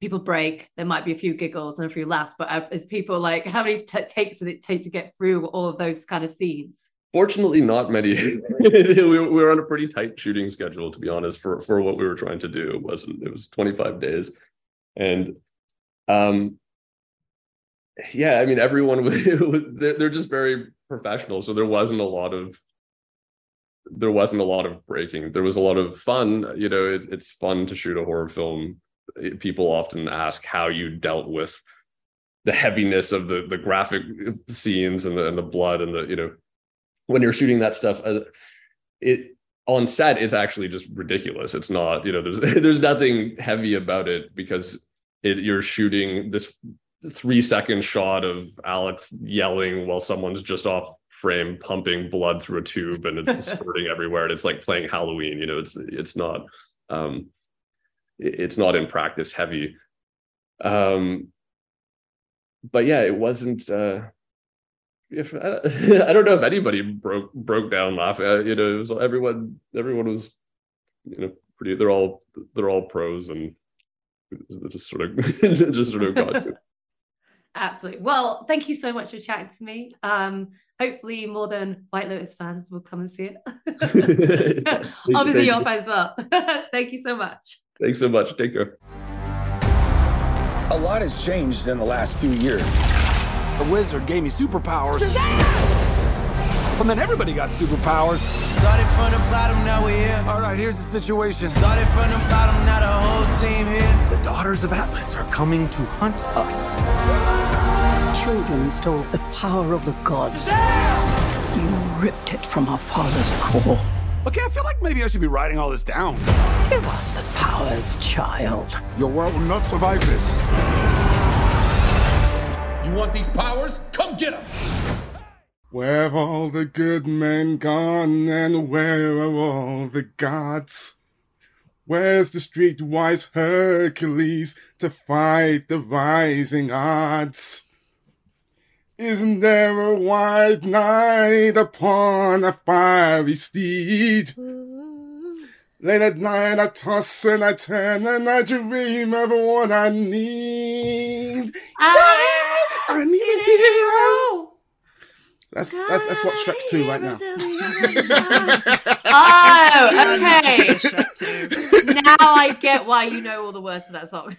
people break, there might be a few giggles and a few laughs, but as people like how many t- takes did it take to get through all of those kind of scenes? fortunately not many. We, we were on a pretty tight shooting schedule to be honest for for what we were trying to do. It wasn't it was 25 days. And um yeah i mean everyone was, they're, they're just very professional so there wasn't a lot of there wasn't a lot of breaking. There was a lot of fun you know it, it's fun to shoot a horror film people often ask how you dealt with the heaviness of the the graphic scenes and the and the blood and the you know when you're shooting that stuff uh, it on set it's actually just ridiculous. It's not you know there's there's nothing heavy about it because it, you're shooting this three second shot of alex yelling while someone's just off frame pumping blood through a tube and it's spurting everywhere and it's like playing halloween you know it's it's not um it's not in practice heavy um but yeah it wasn't uh if I, I don't know if anybody broke broke down laughing. Uh, you know, it was everyone. Everyone was, you know, pretty. They're all they're all pros and just sort of just sort of got. Absolutely. Well, thank you so much for chatting to me. Um, hopefully, more than White Lotus fans will come and see it. Obviously, your fans as well. thank you so much. Thanks so much. Take care. A lot has changed in the last few years. The wizard gave me superpowers. And then everybody got superpowers. Started from the bottom, now we're here. All right, here's the situation. Started from the bottom, now the whole team here. The daughters of Atlas are coming to hunt us. Children stole the power of the gods. You ripped it from our father's core. Okay, I feel like maybe I should be writing all this down. Give us the powers, child. Your world will not survive this. You want these powers? Come get them! Where have all the good men gone, and where are all the gods? Where's the streetwise Hercules to fight the rising odds? Isn't there a white knight upon a fiery steed? Late at night I toss and I turn and I dream of what I need. Ah! I need a hero. That's that's that's what Shrek 2 right now. Oh, okay. now I get why you know all the words of that song.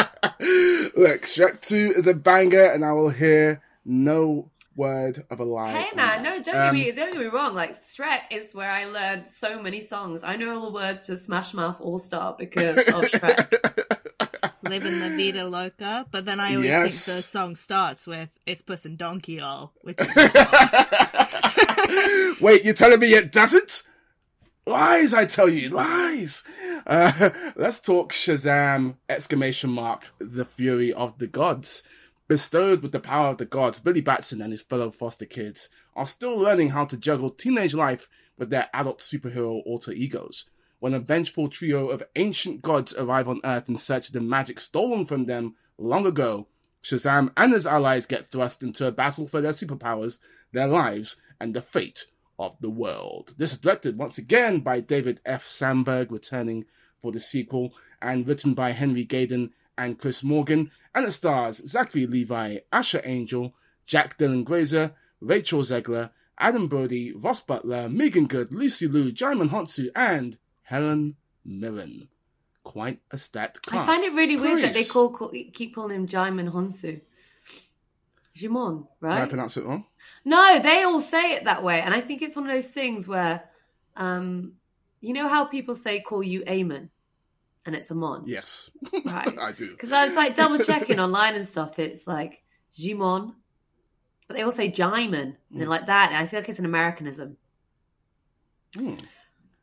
Look, Shrek 2 is a banger and I will hear no word of a lie. Hey man, that. no, don't Um, get me don't get me wrong. Like Shrek is where I learned so many songs. I know all the words to Smash Mouth All Star because of Shrek. Living La Vida Loca, but then I always Yes. think the song starts with "It's Puss and Donkey All," which is Wait, you're telling me it doesn't? Lies, I tell you, lies. Uh, let's talk Shazam! Exclamation mark! The fury of the gods. Bestowed with the power of the gods, Billy Batson and his fellow foster kids are still learning how to juggle teenage life with their adult superhero alter egos. When a vengeful trio of ancient gods arrive on Earth in search of the magic stolen from them long ago, Shazam and his allies get thrust into a battle for their superpowers, their lives, and the fate of the World. This is directed once again by David F. Sandberg, returning for the sequel, and written by Henry Gayden and Chris Morgan, and it stars Zachary Levi, Asher Angel, Jack Dylan Grazer, Rachel Zegler, Adam Brody, Ross Butler, Meagan Good, Lucy Liu, Djimon Hounsou, and Helen Mirren. Quite a stacked cast. I find it really weird that they call, call keep calling him Jaimin Honsu. Jimon, right? Did I pronounce it wrong? No, they all say it that way, and I think it's one of those things where, um, you know how people say call you Amon, and it's Amon, Yes, right? I do. Because I was like double checking online and stuff. It's like Jimon, but they all say Jaimin, and they're like that. And I feel like it's an Americanism. Hmm.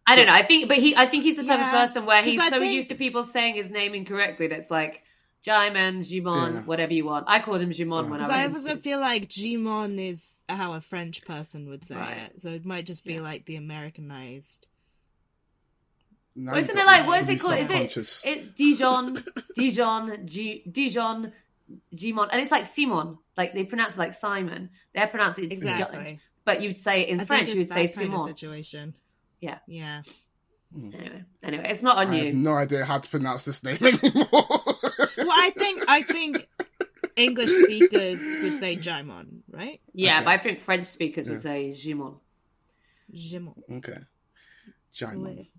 I don't know. I think, but he, I think he's the type Yeah, of person where he's I so think- used to people saying his name incorrectly that it's like Jaimin, Jimon, Yeah. whatever you want. I called him Jimon when I was. I also school. feel like Gmon is how a French person would say Right. it, so it might just be like the Americanized. Now isn't it like what is it called? Is subconscious. it it Dijon, Dijon, G, Dijon, Gmon, and it's like Simon. Like they pronounce it like Simon. They pronounce it Exactly. but you'd say it in I French. you would say that kind of Simon. situation. Yeah. Yeah. Hmm. Anyway, anyway, it's not on I have you. no idea how to pronounce this name anymore. Well, I think I think English speakers would say Jaimon, right? Yeah, Okay. but I think French speakers would say Jimon. Jimon. okay. Jaimon. Ouais.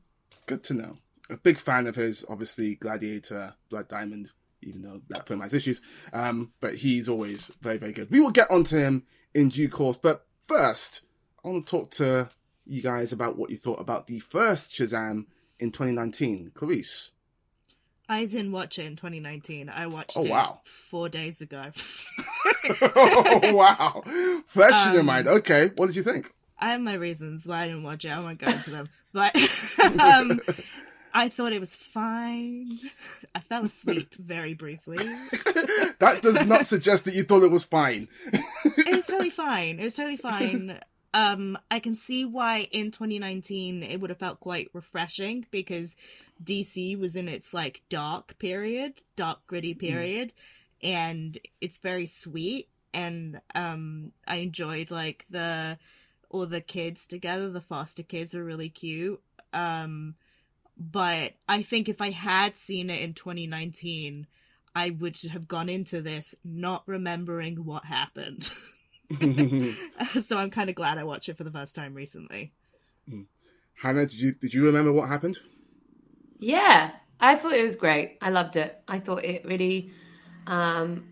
Good to know. A big fan of his, obviously, Gladiator, Blood Diamond, even though that film has issues. Um, but he's always very, very good. We will get onto him in due course. But first, I want to talk to you guys about what you thought about the first Shazam in 2019. Clarisse. I didn't watch it in 2019. I watched Oh, it wow. four days ago. oh, wow. Fresh in your Um, mind. Okay. What did you think? I have my reasons why I didn't watch it. I won't go into them. But um, I thought it was fine. I fell asleep very briefly. that does not suggest that you thought it was fine. it was totally fine. It was totally fine. Um, I can see why in 2019 it would have felt quite refreshing because DC was in its like dark period, dark gritty period, and it's very sweet. And um, I enjoyed like the all the kids together. The foster kids were really cute. Um, but I think if I had seen it in 2019, I would have gone into this not remembering what happened. so I'm kind of glad I watched it for the first time recently. Hanna, did you did you remember what happened? Yeah, I thought it was great. I loved it. I thought it really, um,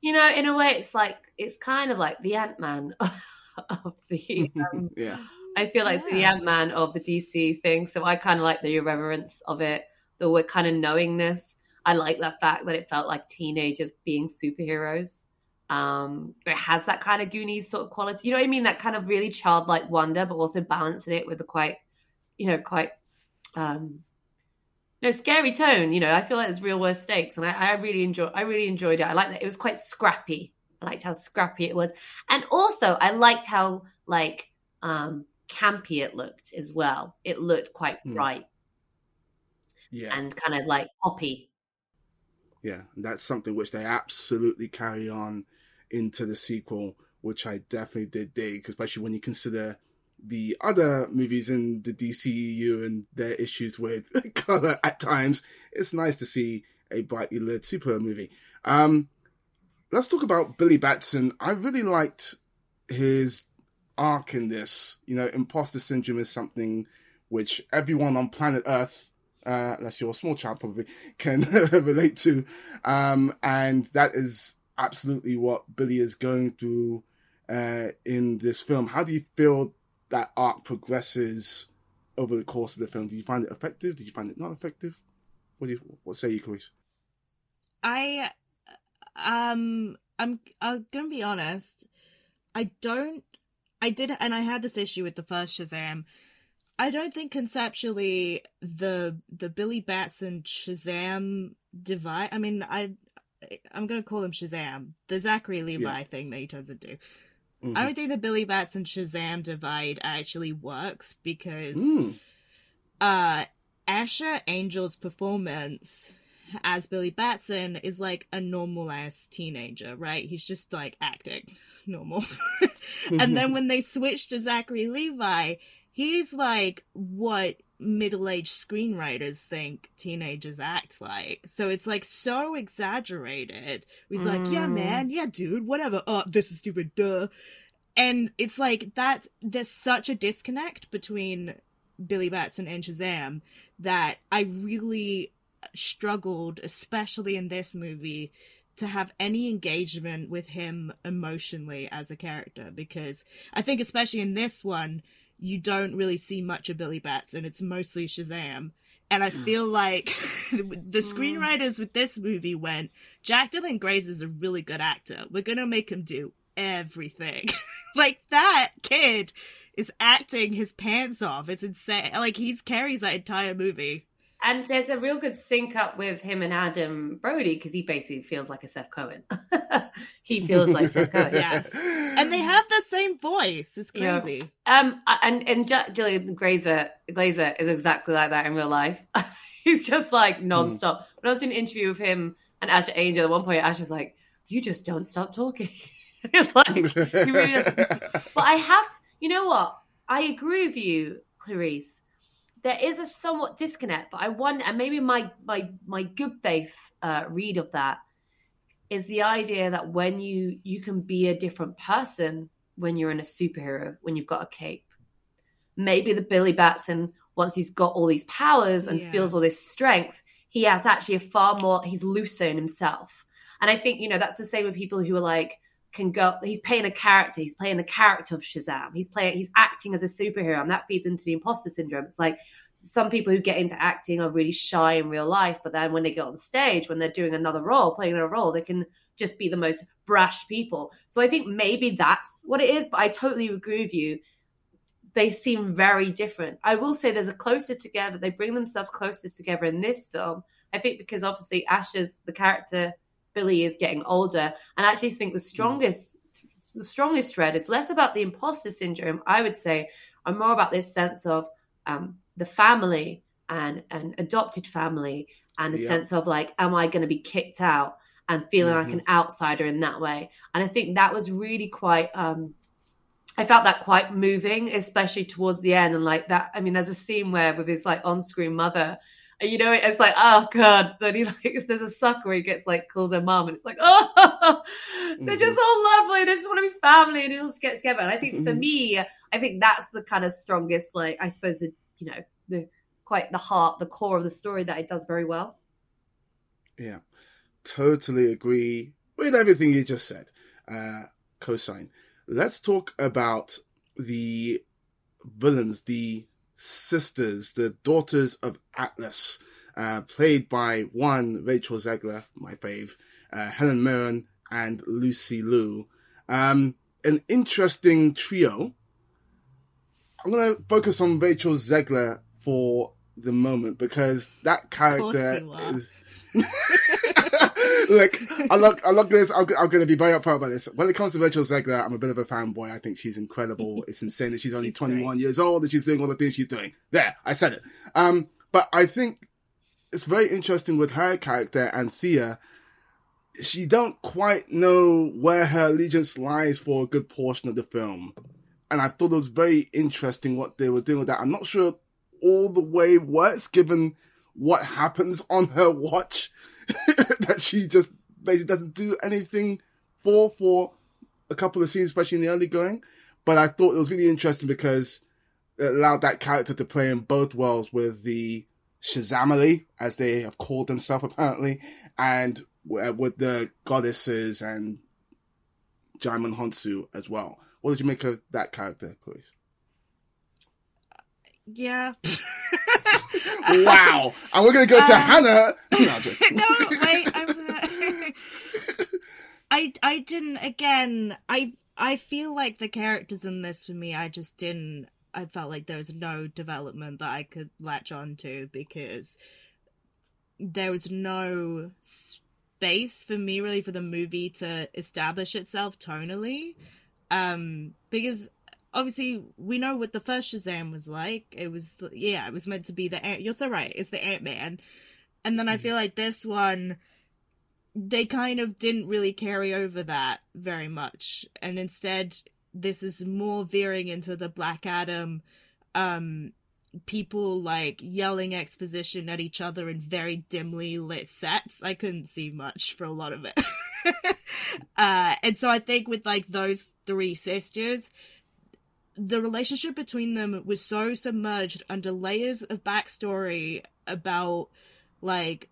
you know, in a way, it's like it's kind of like the Ant Man of the. Um, Yeah. I feel like it's the Ant Man of the DC thing. So I kind of like the irreverence of it, the kind of knowingness. I like the fact that it felt like teenagers being superheroes. Um, it has that kind of Goonies sort of quality. You know what I mean? That kind of really childlike wonder, but also balancing it with a quite, you know, quite, um, no scary tone. You know, I feel like it's real world stakes, and I, I really enjoy. I really enjoyed it. I like that it was quite scrappy. I liked how scrappy it was, and also I liked how like um campy it looked as well. It looked quite Hmm. bright Yeah. and kind of like poppy. Yeah, and that's something which they absolutely carry on into the sequel, which I definitely did dig, especially when you consider the other movies in the DCEU and their issues with color at times. It's nice to see a brightly lit superhero movie. Um, let's talk about Billy Batson. I really liked his arc in this. You know, imposter syndrome is something which everyone on planet Earth uh, unless you're a small child probably can relate to. Um, and that is absolutely what Billy is going through uh, in this film. How do you feel that arc progresses over the course of the film? Do you find it effective? Did you find it not effective? What do you what say you, Chris? I um I'm I'm gonna be honest. I don't I did and I had this issue with the first Shazam. I don't think conceptually the the Billy Batson Shazam divide I mean I I'm gonna call him Shazam. The Zachary Levi Yeah. thing that he turns into. Mhm. I don't think the Billy Batson Shazam divide actually works because Mm. uh Asher Angel's performance as Billy Batson is like a normal ass teenager, right? He's just like acting normal. and then when they switch to Zachary Levi, he's like what middle-aged screenwriters think teenagers act like. So it's like so exaggerated. He's mm. like, "Yeah, man. Yeah, dude. Whatever. Oh, this is stupid. Duh." And it's like that there's such a disconnect between Billy Batson and Shazam that I really struggled, especially in this movie, to have any engagement with him emotionally as a character because I think especially in this one you don't really see much of Billy Bats, and It's mostly Shazam. And I feel like the mm. screenwriters with this movie went, Jack Dylan Grazer is a really good actor. We're going to make him do everything. like that kid is acting his pants off. It's insane. Like he carries that entire movie. And there's a real good sync up with him and Adam Brody because he basically feels like a Seth Cohen. he feels like Seth Cohen. yes. And they have the same voice. It's crazy. Yeah. Um, and and J- Dylan Grazer Glazer is exactly like that in real life. He's just like nonstop. Mm. When I was doing an interview with him and Asher Angel, at one point Ash was like, "You just don't stop talking." it's like he really doesn't. but I have to. You know what? I agree with you, Clarisse there is a somewhat disconnect, but I wonder, and maybe my my my good faith uh, read of that is the idea that when you you can be a different person when you're in a superhero, when you've got a cape. Maybe the Billy Batson, once he's got all these powers and yeah. feels all this strength, he has actually a far more. He's looser in himself, and I think you know that's the same with people who are like can go he's playing a character he's playing the character of shazam. He's playing he's acting as a superhero and that feeds into the imposter syndrome. It's like some people who get into acting are really shy in real life but then when they get on stage when they're doing another role playing a role they can just be the most brash people. So i think maybe that's what it is but i totally agree with you. They seem very different. I will say there's a closer together they bring themselves closer together in this film i think because obviously asher's the character Billy is getting older. And I actually think the strongest the strongest thread is less about the imposter syndrome, I would say, and more about this sense of um, the family and an adopted family and a sense of like, am I going to be kicked out and feeling mm-hmm. like an outsider in that way? And I think that was really quite. Um, I felt that quite moving, especially towards the end. And like that, I mean, there's a scene where with his like on-screen mother, you know, it's like, oh god. Then he like, there's a sucker where he gets like calls her mom, and it's like, oh, they're just all lovely. They just want to be family, and they just get together. And I think for me, I think that's the kind of strongest, like, I suppose the, you know, the quite the heart, the core of the story that it does very well. Yeah, totally agree with everything you just said. Uh, cosign. Let's talk about the villains, the sisters, the daughters of Atlas, uh, played by one Rachel Zegler, my fave, uh, Helen Mirren, and Lucy Liu. Um, an interesting trio. I'm going to focus on Rachel Zegler for the moment because that character is. Look, I look, I look this. I'm, I'm going to be very upfront about this. When it comes to Rachel Zegler, I'm a bit of a fanboy. I think she's incredible. It's insane that she's only she's 21 great. years old and she's doing all the things she's doing. There, I said it. Um, but I think it's very interesting with her character Anthea. She don't quite know where her allegiance lies for a good portion of the film. And I thought it was very interesting what they were doing with that. I'm not sure all the way works given what happens on her watch that she just basically doesn't do anything for for a couple of scenes, especially in the early going. But I thought it was really interesting because it allowed that character to play in both worlds with the Shazamily, as they have called themselves apparently, and uh, with the goddesses and Djimon Hounsou as well. What did you make of that character, please? Yeah. wow. And we're going to go to um, Hanna. no, wait. I'm, I, I didn't, again, I, I feel like the characters in this for me, I just didn't, I felt like there was no development that I could latch on to because there was no space for me really for the movie to establish itself tonally. Um, because obviously we know what the first Shazam was like. It was yeah, it was meant to be the Ant. You're so right. It's the Ant Man, And then I feel like this one, they kind of didn't really carry over that very much. And instead, this is more veering into the Black Adam, um, people like yelling exposition at each other in very dimly lit sets. I couldn't see much for a lot of it. uh, and so I think with like those three sisters, the relationship between them was so submerged under layers of backstory about like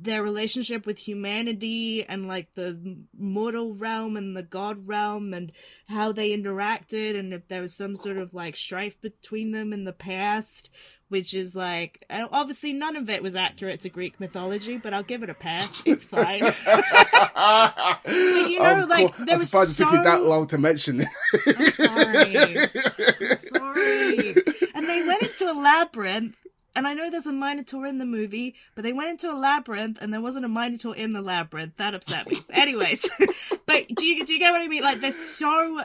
their relationship with humanity and like the mortal realm and the god realm and how they interacted and if there was some sort of like strife between them in the past which is like obviously none of it was accurate to greek mythology but i'll give it a pass it's fine but, you know Um, like there I'm was surprised so it took you that long to mention it. I'm sorry. I'm sorry. And they went into a labyrinth. And I know there's a Minotaur in the movie, but they went into a labyrinth and there wasn't a Minotaur in the labyrinth. That upset me. Anyways, but do you do you get what I mean? Like, there's so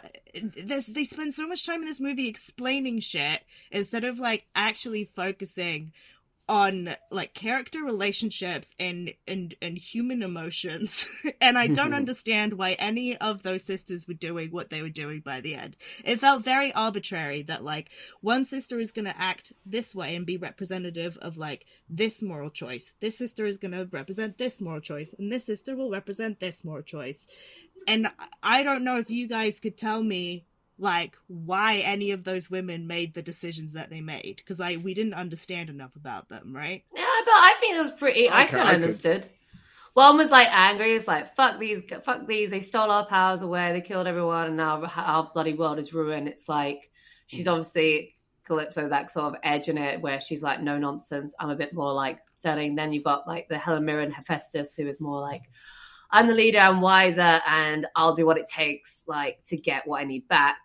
there's they spend so much time in this movie explaining shit instead of like actually focusing on like character relationships and and and human emotions. And i don't mm-hmm. understand why any of those sisters were doing what they were doing by the end. It felt very arbitrary that like one sister is going to act this way and be representative of like this moral choice. This sister is going to represent this moral choice and this sister will represent this moral choice. And i don't know if you guys could tell me like why any of those women made the decisions that they made because I we didn't understand enough about them, right? Yeah, but I think it was pretty. I Okay, kind of I could- understood. One was like angry. It's like fuck these, fuck these. They stole our powers away. They killed everyone, and now our bloody world is ruined. It's like she's hmm. obviously Kalypso that sort of edge in it, where she's like no nonsense. I'm a bit more like setting. Then you've got like the Helen Mirren Hephaestus, who is more like I'm the leader, I'm wiser, and I'll do what it takes, like to get what I need back.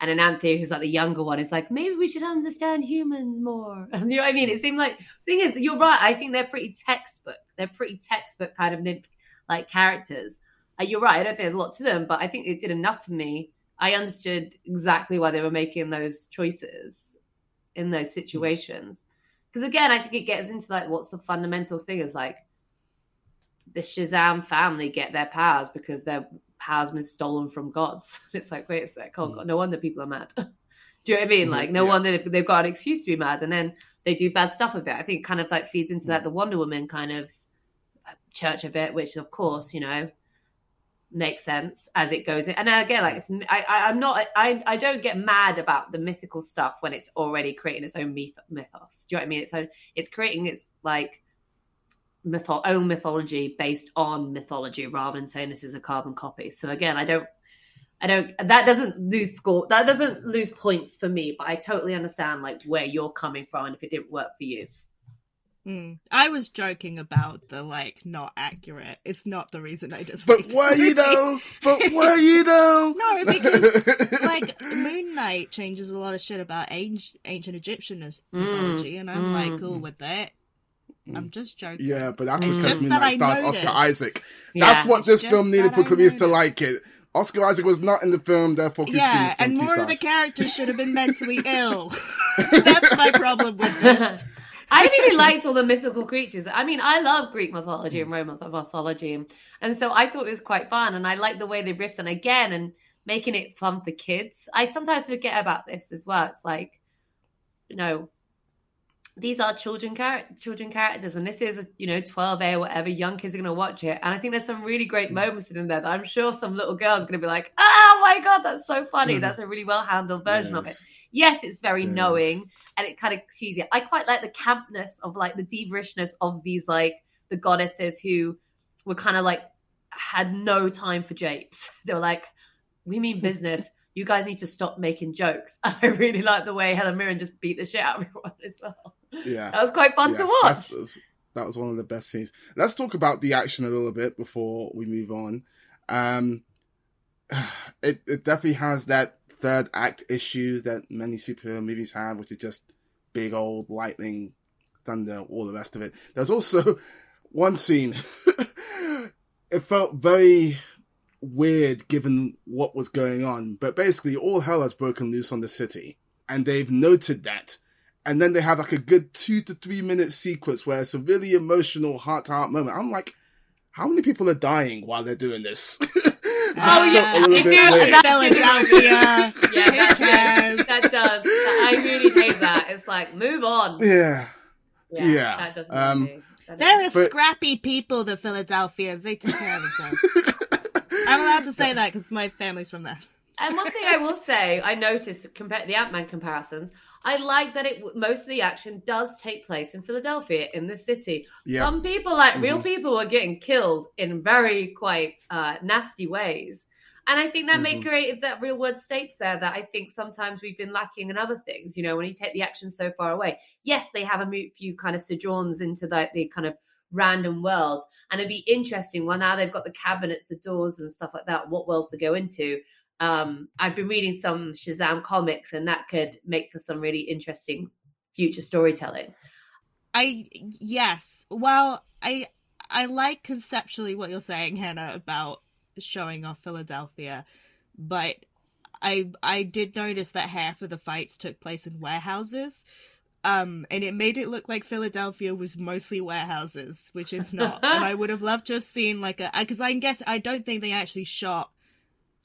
And then Anthea, who's like the younger one, is like, maybe we should understand humans more. you know what I mean? It seemed like thing is, you're right. I think they're pretty textbook. They're pretty textbook kind of nymph like characters. Uh, you're right. I don't think there's a lot to them, but I think it did enough for me. I understood exactly why they were making those choices in those situations. Because again, I think it gets into like what's the fundamental thing is like the Shazam family get their powers because their powers been stolen from gods. It's like, wait a sec, oh God, hmm. no wonder people are mad. Do you know what I mean? Like, no Yeah. wonder they've got an excuse to be mad, and then they do bad stuff with it. I think it kind of like feeds into that hmm. the Wonder Woman kind of uh, church of it, which of course, you know, makes sense as it goes in. And again, like it's, I, I, I'm not, I, I don't get mad about the mythical stuff when it's already creating its own myth, mythos. Do you know what I mean? It's own, it's creating its like mytho- own mythology based on mythology rather than saying this is a carbon copy. So again, I don't. I don't. That doesn't lose score. That doesn't lose points for me. But I totally understand like where you're coming from, and if it didn't work for you, Mm. I was joking about the like not accurate. It's not the reason I just. But were you though? But were you though? No, because like Moon Knight changes a lot of shit about ancient, ancient Egyptian as- Mm, mythology, and I'm like mm. cool with that. I'm mm. just joking. Yeah, but that's It's because just Moon that stars. Oscar Isaac. Yeah. That's what this film needed for I to like it. Oscar Isaac was not in the film, therefore Chris Yeah, Christine and is two more of the characters should have been mentally ill. That's my problem with this. I really liked all the mythical creatures. I mean, I love Greek mythology and Roman mythology, and, and so I thought it was quite fun. And I like the way they riffed on again and making it fun for kids. I sometimes forget about this as well. It's like, you know, these are children char- children characters, and this is a you know twelve A or whatever. Young kids are going to watch it, and I think there's some really great moments in there that I'm sure some little girl's going to be like, "Oh my god, that's so funny! Mhm. That's a really well handled version of it." Yes. Yes, it's very Yes. knowing and it kind of cheesy. I quite like the campness of like the divaishness of these like the goddesses who were kind of like had no time for japes. They were like, "We mean business. You guys need to stop making jokes." I really like the way Helen Mirren just beat the shit out of everyone as well. Yeah. That was quite fun Yeah, to watch. that was one of the best scenes. Let's talk about the action a little bit before we move on. Um, it it definitely has that third act issue that many superhero movies have, which is just big old lightning, thunder, all the rest of it. There's also one scene. it felt very weird given what was going on, but basically all hell has broken loose on the city, and they've noted that and then they have like a good two to three minute sequence where it's a really emotional heart to heart moment. I'm like, how many people are dying while they're doing this? Oh yeah, if you're weird. Philadelphia. yeah, that, Who cares? that does. I really hate that. It's like move on. yeah. Yeah, Yeah. that doesn't. Um, do. That They're doesn't- a But- scrappy people, the Philadelphians. They take care of themselves. I'm allowed to say that because my family's from there. And one thing I will say, I noticed compared the Ant Man comparisons. I like that it most of the action does take place in Philadelphia, in the city. Yeah. Some people, like real Mhm. people, were getting killed in very quite uh, nasty ways. And I think that may Mhm. create that real world stakes there that I think sometimes we've been lacking in other things. You know, when you take the action so far away, yes, they have a few kind of sojourns into the, the kind of random worlds. And it'd be interesting. Well, now they've got the cabinets, the doors, and stuff like that. What worlds to go into? Um, I've been reading some Shazam comics, and that could make for some really interesting future storytelling. I yes. Well, I I like conceptually what you're saying, Hanna, about showing off Philadelphia, but I I did notice that half of the fights took place in warehouses. Um, and it made it look like Philadelphia was mostly warehouses, which is not. and I would have loved to have seen like a because I guess I don't think they actually shot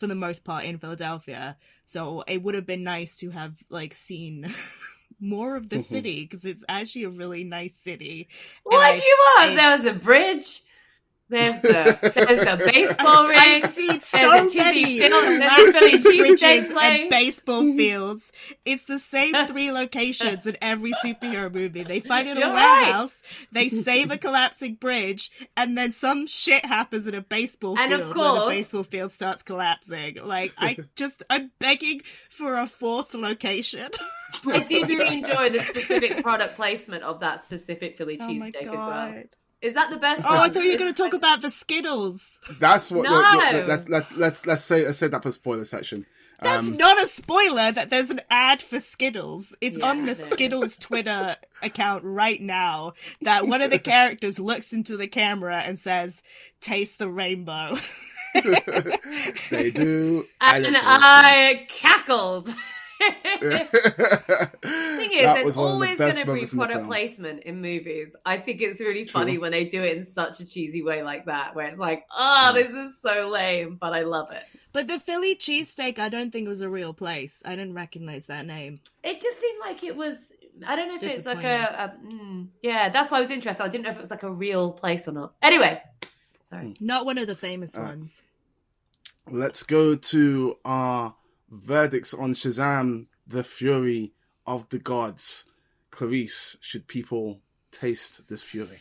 for the most part in Philadelphia. So it would have been nice to have like seen more of the Mhm. city because it's actually a really nice city. And What I- do you want? I- there was a bridge. There's the there's the baseball ring. I've seen so a many field- there's Philly cheesesteak bridges place. and baseball fields. It's the same three locations in every superhero movie. They fight in a You're right. warehouse, they save a collapsing bridge, and then some shit happens in a baseball And of field where the course- baseball field starts collapsing. Like I just I'm begging for a fourth location. I did really enjoy the specific product placement of that specific Philly Oh cheesesteak as well. God. Is that the best? Oh, I thought you were going to talk about the Skittles. That's what. No. look, look, let's, let, let's let's say let's say that for spoiler section. That's Um, not a spoiler that there's an ad for Skittles. It's Yeah, on the there is. Skittles Twitter account right now that one of the characters looks into the camera and says, Taste the rainbow. they do. and it's awesome. I cackled. thing is, That there's was one of the always going to be moments product placement in movies. I think it's really True. funny when they do it in such a cheesy way like that, where it's like, oh, Mm. this is so lame, but I love it. but the Philly cheesesteak, I don't think it was a real place. I didn't recognize that name. It just seemed like it was. I don't know if it's like a, a mm, yeah. That's why I was interested. I didn't know if it was like a real place or not. Anyway, sorry. Not one of the famous Uh, ones. Let's go to our verdicts on Shazam: The Fury of the Gods. Clarisse, should people taste this fury?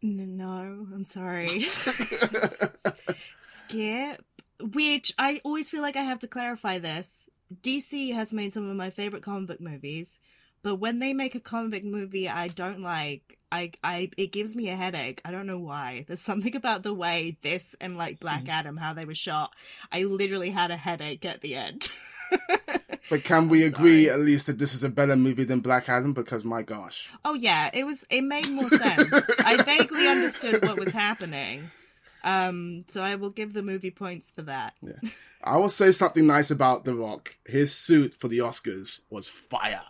No, I'm sorry. Skip. Which I always feel like I have to clarify this. DC has made some of my favorite comic book movies, but when they make a comic book movie I don't like, I I it gives me a headache. I don't know why. There's something about the way this and like Black Adam how they were shot. I literally had a headache at the end. But can we agree at least that this is a better movie than Black Adam? Because my gosh, Oh yeah, it was. It made more sense. I vaguely understood what was happening. Um, so I will give the movie points for that. Yeah. I will say something nice about The Rock. His suit for the Oscars was fire.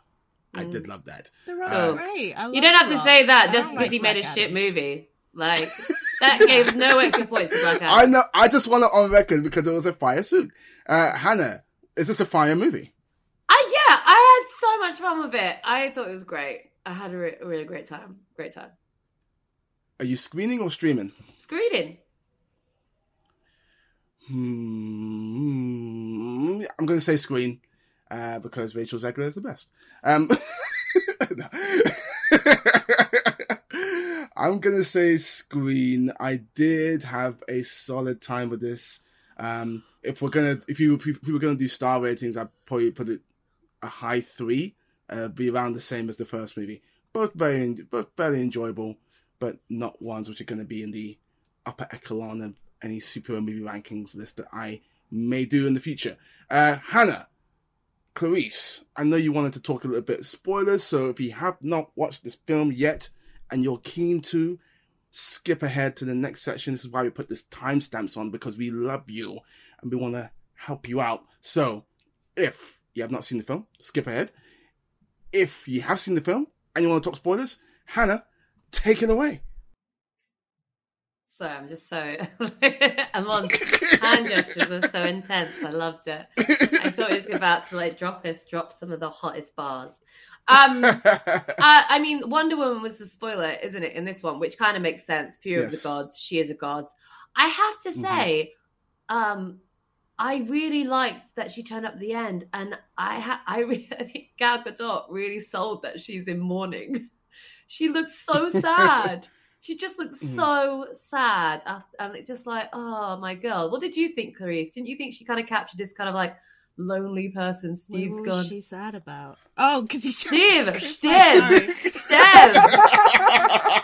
I did love that. The Rock's Uh, great. I You don't have to Rock. say that just because like he made a Black shit movie. Like that gave no extra points to Black Adam. I know. I just want it on record because it was a fire suit. Uh, Hanna, is this a fire movie? I yeah, I had so much fun with it. I thought it was great. I had a, re- a really great time. Great time. Are you screening or streaming? Screening. Hmm, I'm going to say screen uh, because Rachel Zegler is the best. Um. I'm to say screen. I did have a solid time with this. Um, if we're gonna, if you if we were gonna do star ratings, I'd probably put it a high three, uh, be around the same as the first movie. Both very, both very enjoyable, but not ones which are to be in the upper echelon of any superhero movie rankings list that I may do in the future. Uh, Hanna, Clarisse, I know you wanted to talk a little bit spoilers, so if you have not watched this film yet and you're keen to, skip ahead to the next section. This is why we put this timestamps on because we love you and we want to help you out. So, if you have not seen the film, skip ahead. if you have seen the film and you want to talk spoilers, Hanna, take it away. So I'm just so I'm on hand gestures were so intense. I loved it. I thought he was about to like drop us, drop some of the hottest bars. Um, uh, I mean, Wonder Woman was the spoiler, isn't it? In this one, which kind of makes sense. Fear yes. of the gods. She is a god. I have to say, mm-hmm. um, I really liked that she turned up at the end, and I ha- I, re- I think Gal Gadot really sold that she's in mourning. She looked so sad. She just looks mm-hmm. so sad, after, and it's just like, oh my girl. What did you think, Clarisse? Didn't you think she kind of captured this kind of like lonely person Steve's what gone? was she sad about? Oh, because he's Steve, Steve, Steve, Steve.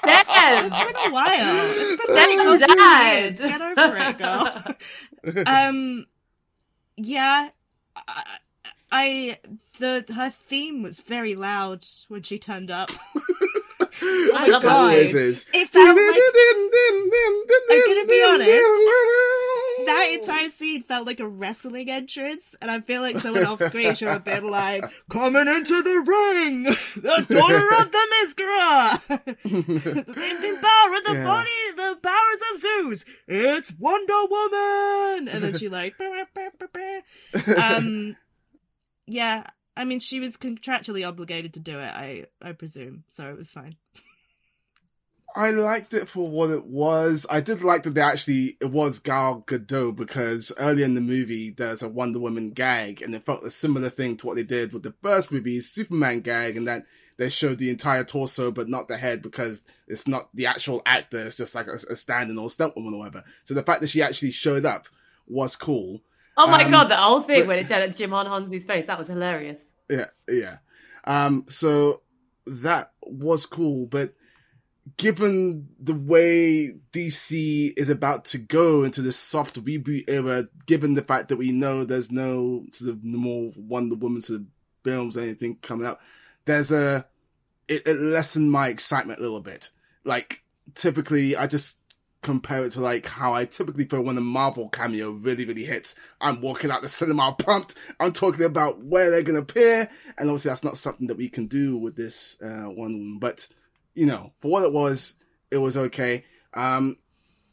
It's been a while. It's been Steve died. Get over it, girl. um, yeah, I, I the her theme was very loud when she turned up. I love God. It felt like, I'm gonna be honest. That entire scene felt like a wrestling entrance, and I feel like someone off screen should have been like, "Coming into the ring, the daughter of the Themyscira, the living power of the yeah. body, the powers of Zeus. It's Wonder Woman." And then she like, um, yeah. I mean, she was contractually obligated to do it. I I presume, so it was fine. I liked it for what it was. I did like that they actually it was Gal Gadot because earlier in the movie there's a Wonder Woman gag, and it felt a similar thing to what they did with the first movie, Superman gag, and that they showed the entire torso but not the head because it's not the actual actor; it's just like a, a stand-in or stunt woman or whatever. So the fact that she actually showed up was cool. Oh my um, god, the whole thing but, when it did at Djimon Hounsou's face, that was hilarious. Yeah, yeah. Um, so that was cool, but given the way DC is about to go into this soft reboot era, given the fact that we know there's no sort of more Wonder Woman sort of films or anything coming out, there's a it, it lessened my excitement a little bit. Like typically, I just compare it to like how I typically feel when a Marvel cameo really, really hits. I'm walking out the cinema pumped. I'm talking about where they're gonna appear, and obviously that's not something that we can do with this uh, one. But you know, for what it was, it was okay. Um,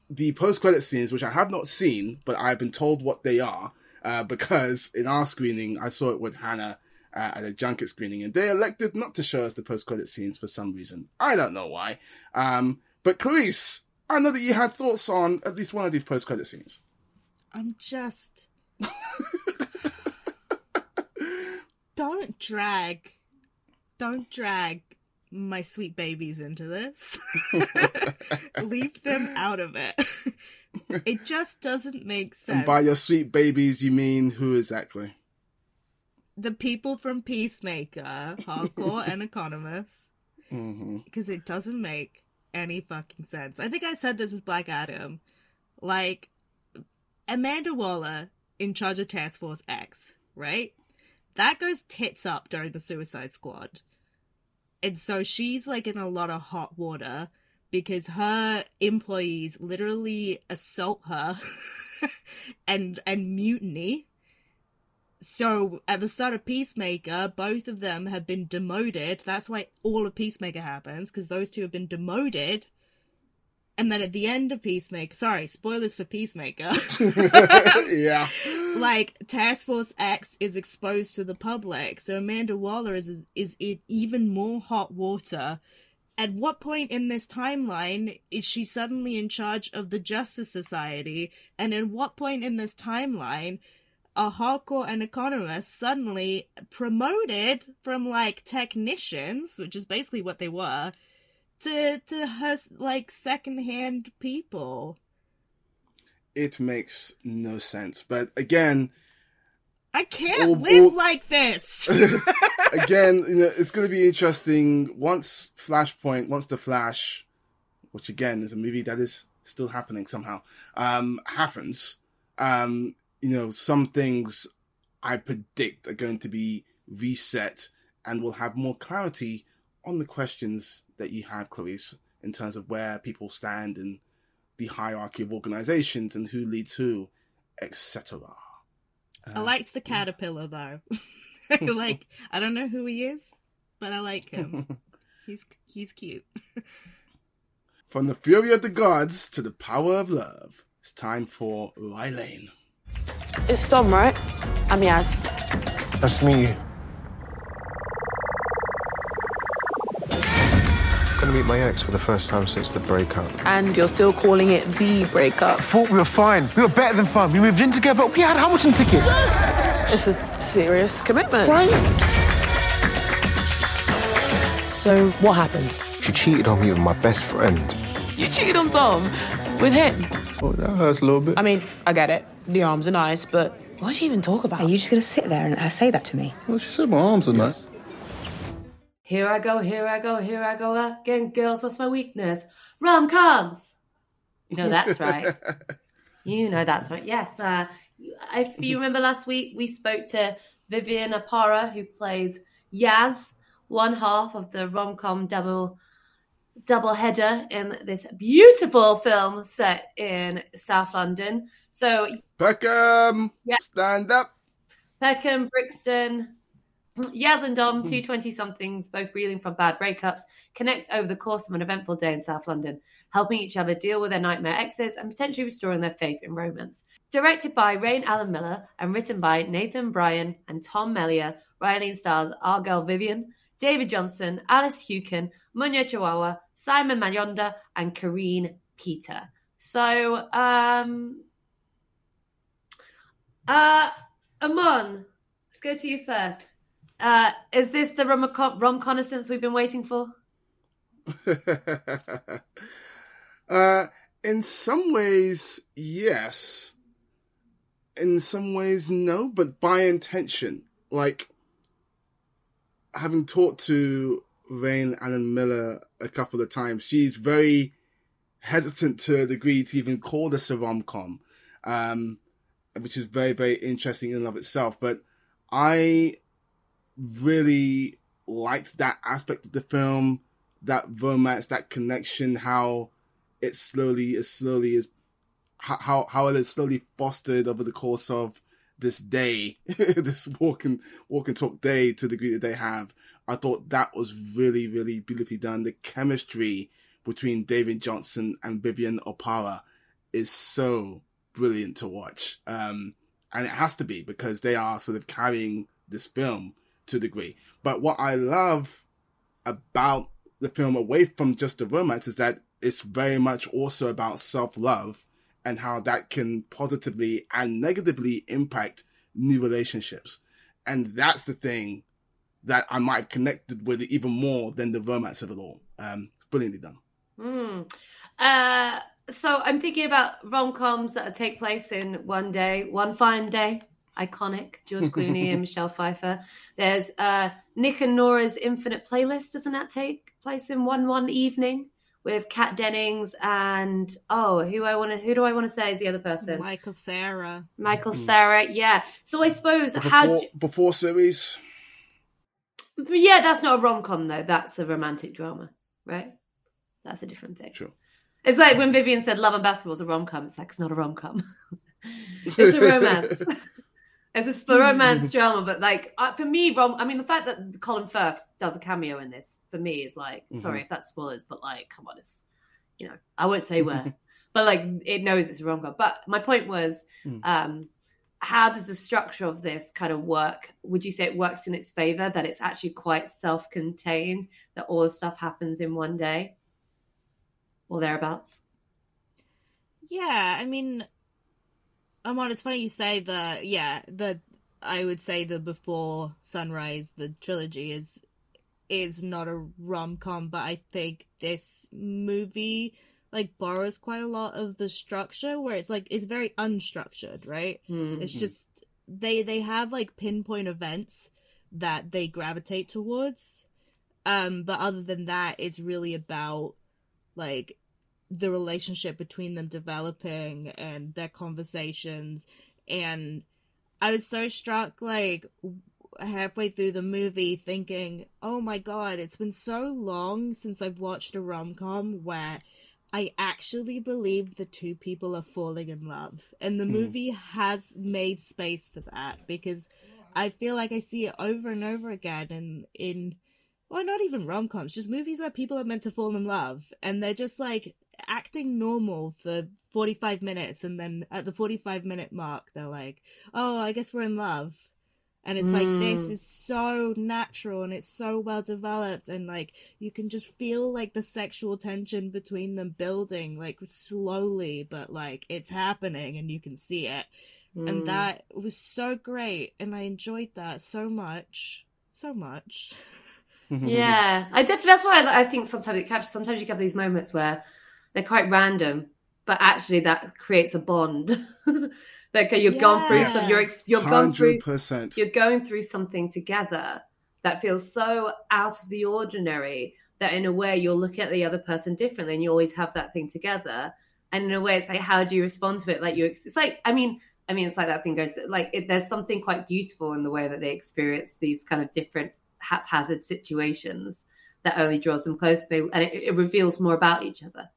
the post credit scenes, which I have not seen, but I've been told what they are, uh, because in our screening, I saw it with Hanna uh, at a junket screening, and they elected not to show us the post credit scenes for some reason. I don't know why. Um, but Clarisse, I know that you had thoughts on at least one of these post credit scenes. I'm just. don't drag. Don't drag my sweet babies into this. Leave them out of it. it just doesn't make sense. And by your sweet babies, you mean who exactly? The people from Peacemaker, Harcourt and Economos. Mm-hmm. Because it doesn't make any fucking sense. I think I said this with Black Adam. Like, Amanda Waller in charge of Task Force X, right? That goes tits up during the Suicide Squad and so she's like in a lot of hot water because her employees literally assault her and and mutiny so at the start of peacemaker both of them have been demoted that's why all of peacemaker happens because those two have been demoted and then at the end of Peacemaker, sorry, spoilers for Peacemaker. yeah. Like Task Force X is exposed to the public, so Amanda Waller is is in even more hot water. At what point in this timeline is she suddenly in charge of the Justice Society? And at what point in this timeline are Harcourt and Economos suddenly promoted from like technicians, which is basically what they were, to to her like secondhand people. It makes no sense. But again, I can't all, live all... like this. again, you know, it's going to be interesting once Flashpoint, once the Flash, which again is a movie that is still happening somehow, um, happens. Um, you know, some things I predict are going to be reset and we'll have more clarity on the questions that you have, Clarisse, in terms of where people stand in the hierarchy of organizations and who leads who, etc. Uh, I liked the caterpillar though. like I don't know who he is. but I like him. he's he's cute. From the fury of the gods to the power of love, it's time for Rye Lane. It's Dom, right? I'm Yaz. Nice to meet you. Gonna meet my ex for the first time since the breakup. And you're still calling it the breakup. I Thought we were fine. We were better than fun. We moved in together. But we had Hamilton tickets. It's a serious commitment. Right? So, what happened? She cheated on me with my best friend. You cheated on Dom with him. Oh, that hurts a little bit. I mean, I get it. The arms are nice, but why'd she even talk about? Are you just gonna sit there and let her say that to me? Well, she said my arms are nice. Here I go, here I go, here I go again, girls. What's my weakness? Rom coms. You know that's right. you know that's right. Yes. Uh, if you remember last week, we spoke to Vivian Oparah, who plays Yaz, one half of the rom com double double header in this beautiful film set in South London. So Peckham, Yeah. stand up. Peckham, Brixton, Yaz and Dom, two hmm. twenty somethings, both reeling from bad breakups, connect over the course of an eventful day in South London, helping each other deal with their nightmare exes and potentially restoring their faith in romance. Directed by Raine Allen-Miller and written by Nathan Bryan and Tom Melia, Riley stars Argyle Vivian, David Jonsson, Alice Hewkin, Munya Chawawa, Simon Manyonda, and Karene Peter. So, um, uh, Amon, let's go to you first. Uh, is this the rom connaissance we've been waiting for? uh, in some ways, yes. In some ways, no, but by intention. Like, having talked to Raine Allen-Miller a couple of times, she's very hesitant to a degree to even call this a rom com, um, which is very, very interesting in and of itself. But I really liked that aspect of the film, that romance, that connection, how it slowly, it slowly is, how how it is slowly fostered over the course of this day, this walk and walk and talk day to the degree that they have. I thought that was really, really beautifully done. The chemistry between David Jonsson and Vivian Oparah is so brilliant to watch. Um, and it has to be because they are sort of carrying this film to a degree. But what I love about the film, away from just the romance, is that it's very much also about self love and how that can positively and negatively impact new relationships. And that's the thing that I might have connected with even more than the romance of it all. Um, brilliantly done. Mm. Uh, so I'm thinking about rom coms that take place in one day, one fine day. Iconic George Clooney and Michelle Pfeiffer. There's uh, Nick and Nora's Infinite Playlist. Doesn't that take place in one one evening with Kat Dennings and oh, who I want to who do I want to say is the other person? Michael Cera. Michael mm-hmm. Cera. Yeah. So I suppose Before, how before series, yeah, that's not a rom com though. That's a romantic drama, right? That's a different thing. Sure. It's like when Vivian said Love and Basketball is a rom com. It's like it's not a rom com. it's a romance. It's a romance drama, but like uh, for me, rom. I mean, the fact that Colin Firth does a cameo in this for me is like, sorry Mhm. if that's spoilers, but like, come on, it's you know, I won't say where, but like it knows it's a rom com. But my point was, Mm. um, how does the structure of this kind of work? Would you say it works in its favor that it's actually quite self contained, that all the stuff happens in one day or thereabouts? Yeah, I mean, Amon, it's funny you say the yeah the I would say the Before Sunrise the trilogy is is not a rom com, but I think this movie like borrows quite a lot of the structure where it's like it's very unstructured, right? It's Mhm. just they they have like pinpoint events that they gravitate towards. Um, but other than that, it's really about like the relationship between them developing and their conversations. And I was so struck, like halfway through the movie, thinking, "Oh my god, it's been so long since I've watched a rom com where." I actually believe the two people are falling in love. And the Hmm. movie has made space for that because I feel like I see it over and over again in in or not even rom coms, just movies where people are meant to fall in love and they're just like acting normal for 45 minutes and then at the 45 minute mark they're like, oh, I guess we're in love. And it's like, this Mm. is so natural and it's so well developed. And like, you can just feel like the sexual tension between them building, like slowly, but like it's happening and you can see it. Mm. And that was so great. And I enjoyed that so much. So much. yeah, I definitely. That's why I, I think sometimes it captures. Sometimes you have these moments where they're quite random, but actually that creates a bond. like you've gone through some, you're you're gone through, 100%. you're going through something together that feels so out of the ordinary that in a way you'll look at the other person differently, and you always have that thing together. And in a way, it's like, how do you respond to it? Like you, it's like, I mean. I mean, it's like that thing goes like it, there's something quite beautiful in the way that they experience these kind of different haphazard situations that only draws them close. They and it, it reveals more about each other.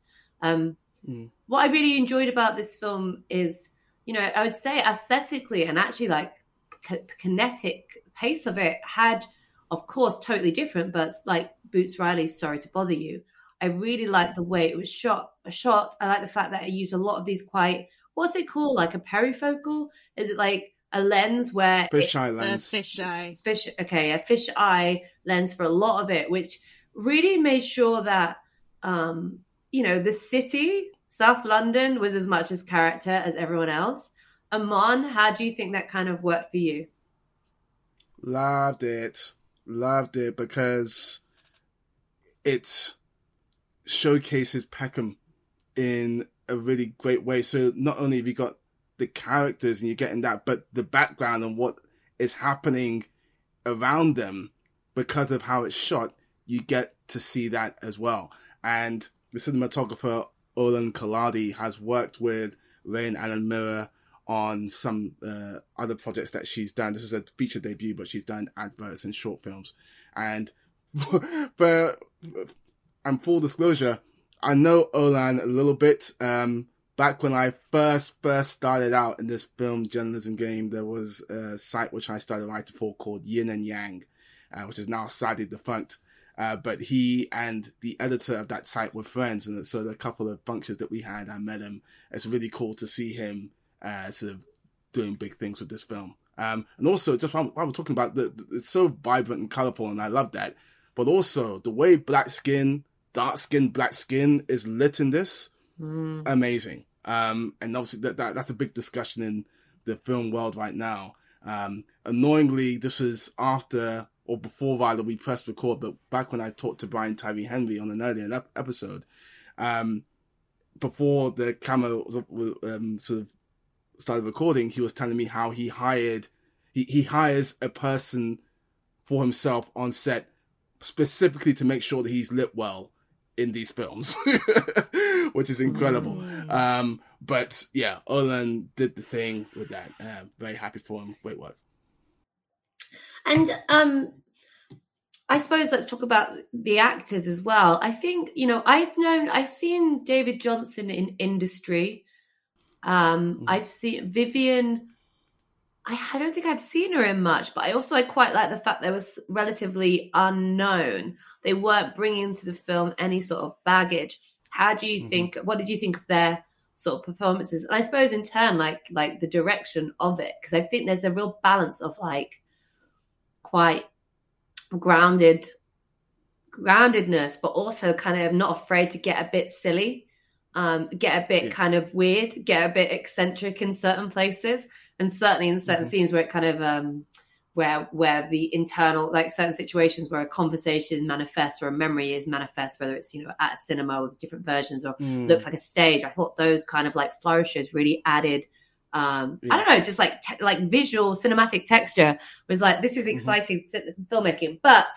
Um, Mm. what I really enjoyed about this film is, you know, I would say aesthetically and actually like k- kinetic pace of it had, of course, totally different. But like Boots Riley's "Sorry to Bother You," I really liked the way it was shot. Shot. I like the fact that it used a lot of these quite what's it called, like a perifocal? Is it like a lens where Fish it- eye The lens. fisheye. fish okay a fish eye lens for a lot of it which really made sure that um you know the city south london was as much as character as everyone else amon how do you think that kind of worked for you Loved it. Loved it because it showcases Peckham in a really great way. So not only have you got the characters and you're getting that, but the background and what is happening around them because of how it's shot, you get to see that as well. And the cinematographer Olan Collardy has worked with Raine Allen-Miller on some uh, other projects that she's done. This is a feature debut, but she's done adverts and short films. And for and full disclosure, I know Olan a little bit. Um, back when I first first started out in this film journalism game, there was a site which I started writing for called Yin and Yang, uh, which is now sadly defunct. Uh, but he and the editor of that site were friends, and so the couple of functions that we had, I met him. It's really cool to see him uh, sort of doing big things with this film. Um, and also, just while, while we're talking about the, the- it's so vibrant and colorful, and I love that. But also the way black skin, dark skin, black skin is lit in this, amazing. Um, and obviously that, that that's a big discussion in the film world right now. Um, annoyingly, this is after or before rather we pressed record, but back when I talked to Brian Tyree Henry on an earlier ep- episode, um, before the camera was, was, um, sort of started recording, he was telling me how he hired he, he hires a person for himself on set specifically to make sure that he's lit well in these films, which is incredible. Um, but yeah, Olan did the thing with that. Uh, very happy for him. Great work. And um I suppose let's talk about the actors as well. I think, you know, I've known I've seen David Jonsson in industry. Um I've seen Vivian I, I don't think I've seen her in much, but I also I quite like the fact they was relatively unknown. They weren't bringing to the film any sort of baggage. How do you think? What did you think of their sort of performances? And I suppose in turn, like like the direction of it, because I think there's a real balance of like quite grounded groundedness, but also kind of not afraid to get a bit silly, um, get a bit kind of weird, get a bit eccentric in certain places, and certainly in certain scenes where it kind of um, where where the internal like certain situations where a conversation manifests or a memory is manifest, whether it's you know at a cinema with different versions or Mm. looks like a stage. I thought those kind of like flourishes really added. Um, I don't know, just like te- like visual cinematic texture was like this is exciting ci- filmmaking. But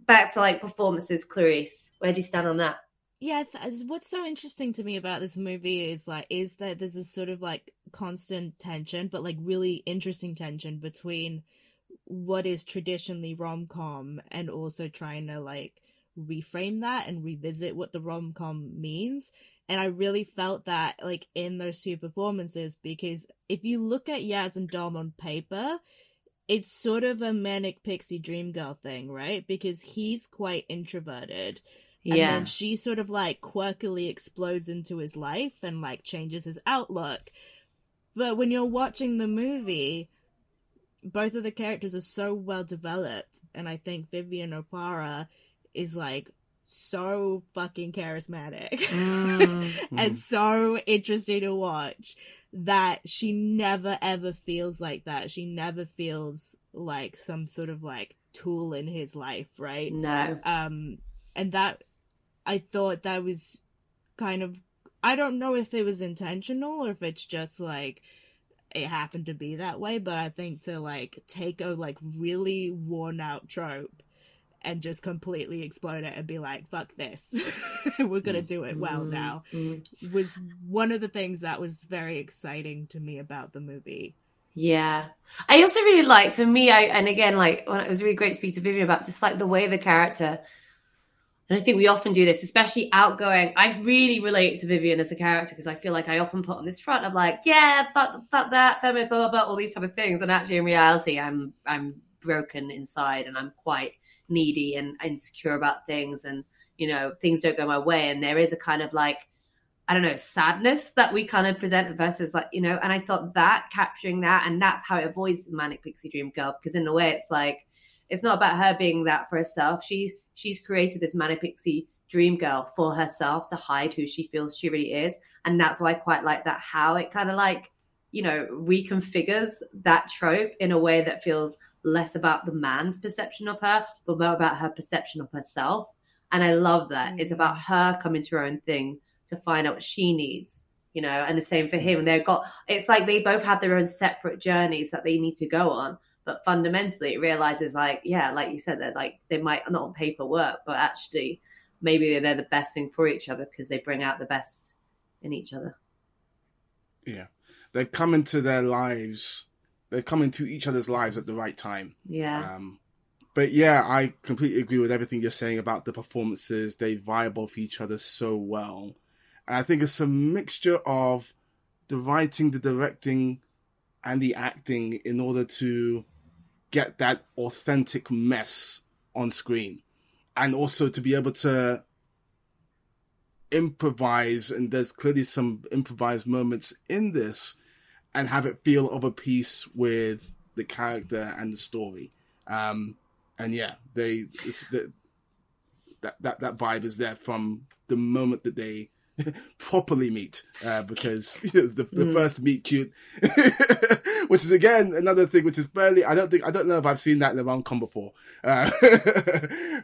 back to like performances, Clarisse, where do you stand on that? Yeah, th- what's so interesting to me about this movie is like is that there's this sort of like constant tension, but like really interesting tension between what is traditionally rom com and also trying to like reframe that and revisit what the rom com means. And I really felt that like in those two performances because if you look at Yaz and Dom on paper, it's sort of a manic pixie dream girl thing, right? Because he's quite introverted. And Yeah. then she sort of like quirkily explodes into his life and like changes his outlook. But when you're watching the movie, both of the characters are so well developed, and I think Vivian Oparah is like so fucking charismatic Mm. and so interesting to watch that she never ever feels like that. She never feels like some sort of like tool in his life, right? No. Um, and that I thought that was kind of I don't know if it was intentional or if it's just like it happened to be that way, but I think to like take a like really worn out trope and just completely explode it and be like, fuck this. We're gonna do it well Mm, now mm. was one of the things that was very exciting to me about the movie. Yeah. I also really like, for me, I, and again, like, when it was really great to speak to Vivian about just like the way the character, and I think we often do this, especially outgoing. I really relate to Vivian as a character because I feel like I often put on this front of like, yeah, fuck, fuck that, feminine, blah, blah, blah, all these type of things. And actually, in reality, I'm, I'm broken inside and I'm quite needy and insecure about things. And, you know, things don't go my way. And there is a kind of like, I don't know, sadness that we kind of present versus like, you know, and I thought that capturing that and that's how it avoids Manic Pixie Dream Girl because in a way it's like it's not about her being that for herself. She's she's created this Manic Pixie Dream Girl for herself to hide who she feels she really is. And that's why I quite like that how it kind of like, you know, reconfigures that trope in a way that feels less about the man's perception of her, but more about her perception of herself. And I love that. It's mm. about her coming to her own thing to find out what she needs you know and the same for him mm. they've got it's like they both have their own separate journeys that they need to go on but fundamentally it realizes like yeah like you said that like they might not on paper work but actually maybe they're the best thing for each other because they bring out the best in each other Yeah. They come into their lives, they come into each other's lives at the right time. yeah Um, but yeah, I completely agree with everything you're saying about the performances. They vibe off each other so well. And I think it's a mixture of the writing, the directing, and the acting in order to get that authentic mess on screen. And also to be able to improvise, and there's clearly some improvised moments in this, and have it feel of a piece with the character and the story. Um, and yeah, they it's the that that that vibe is there from the moment that they properly meet, uh, because the the Mm. first meet cute, which is again another thing which is barely I don't think I don't know if I've seen that in a rom com before, uh,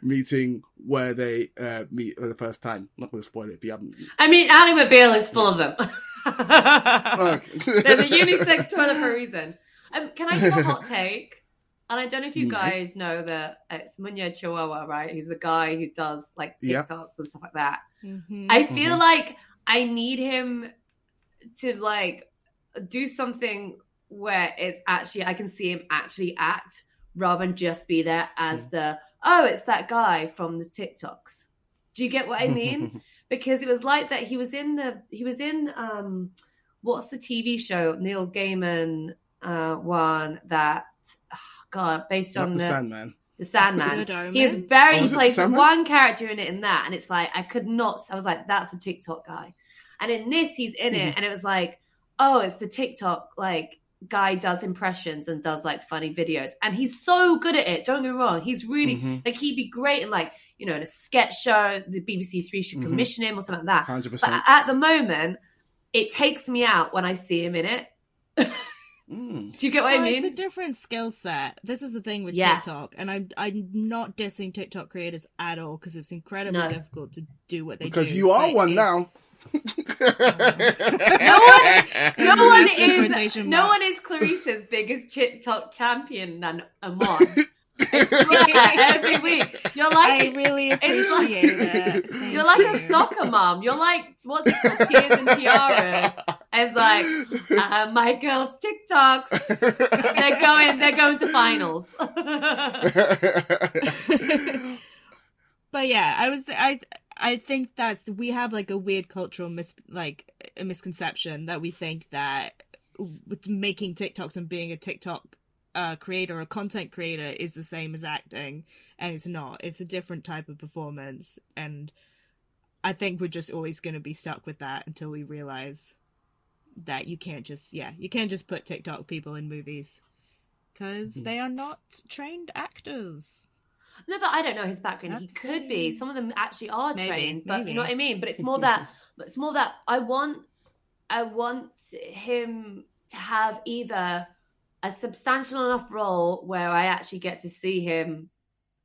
meeting where they uh, meet for the first time. not going to spoil it if you haven't. i mean ally mcbeal is full of them Okay. there's a unisex toilet for a reason um, can i give a hot take and I don't know if you guys know that it's Munya Chawawa, right? Who's the guy who does like Yeah. TikToks and stuff like that. Mm-hmm. I feel Mhm. like I need him to like do something where it's actually I can see him actually act rather than just be there as the oh it's that guy from the TikToks. Do you get what I mean? because it was like that he was in the he was in um what's the TV show Neil Gaiman uh one that oh God based Not on the the Sandman. the Sandman. Good He is very Oh, he plays one character in it in that, and it's like I could not. I was like, that's a TikTok guy, and in this he's in Mm-hmm. it, and it was like, oh, it's the TikTok like guy does impressions and does like funny videos, and he's so good at it. Don't get me wrong, he's really Mhm. like he'd be great in like you know in a sketch show. The BBC Three should Mhm. commission him or something like that. Hundred But at the moment, it takes me out when I see him in it. Mm. Do you get what I mean? It's a different skill set. This is the thing with Yeah. TikTok, and I'm I'm not dissing TikTok creators at all because it's incredibly No. difficult to do what they do. Because you are but one it's- now. No one, no one is, quotation no one is Clarisse's biggest TikTok champion than Amon. I swear, every week you're like I really it's like- appreciate it. Thank You're like you. a soccer mom. You're like what's it called? Tears and tiaras. It's like uh, my girls' TikToks. They're going. They're going to finals. but yeah, I was I I think that we have like a weird cultural mis like a misconception that we think that making TikToks and being a TikTok uh, creator or content creator is the same as acting, and it's not. It's a different type of performance, and I think we're just always going to be stuck with that until we realize that you can't just yeah you can't just put TikTok people in movies because Hmm. they are not trained actors. No, but I don't know his background. he That's could be. Some of them actually are Maybe, trained, but you know what I mean. But it's more that. But it's more that I want. I want him to have either a substantial enough role where I actually get to see him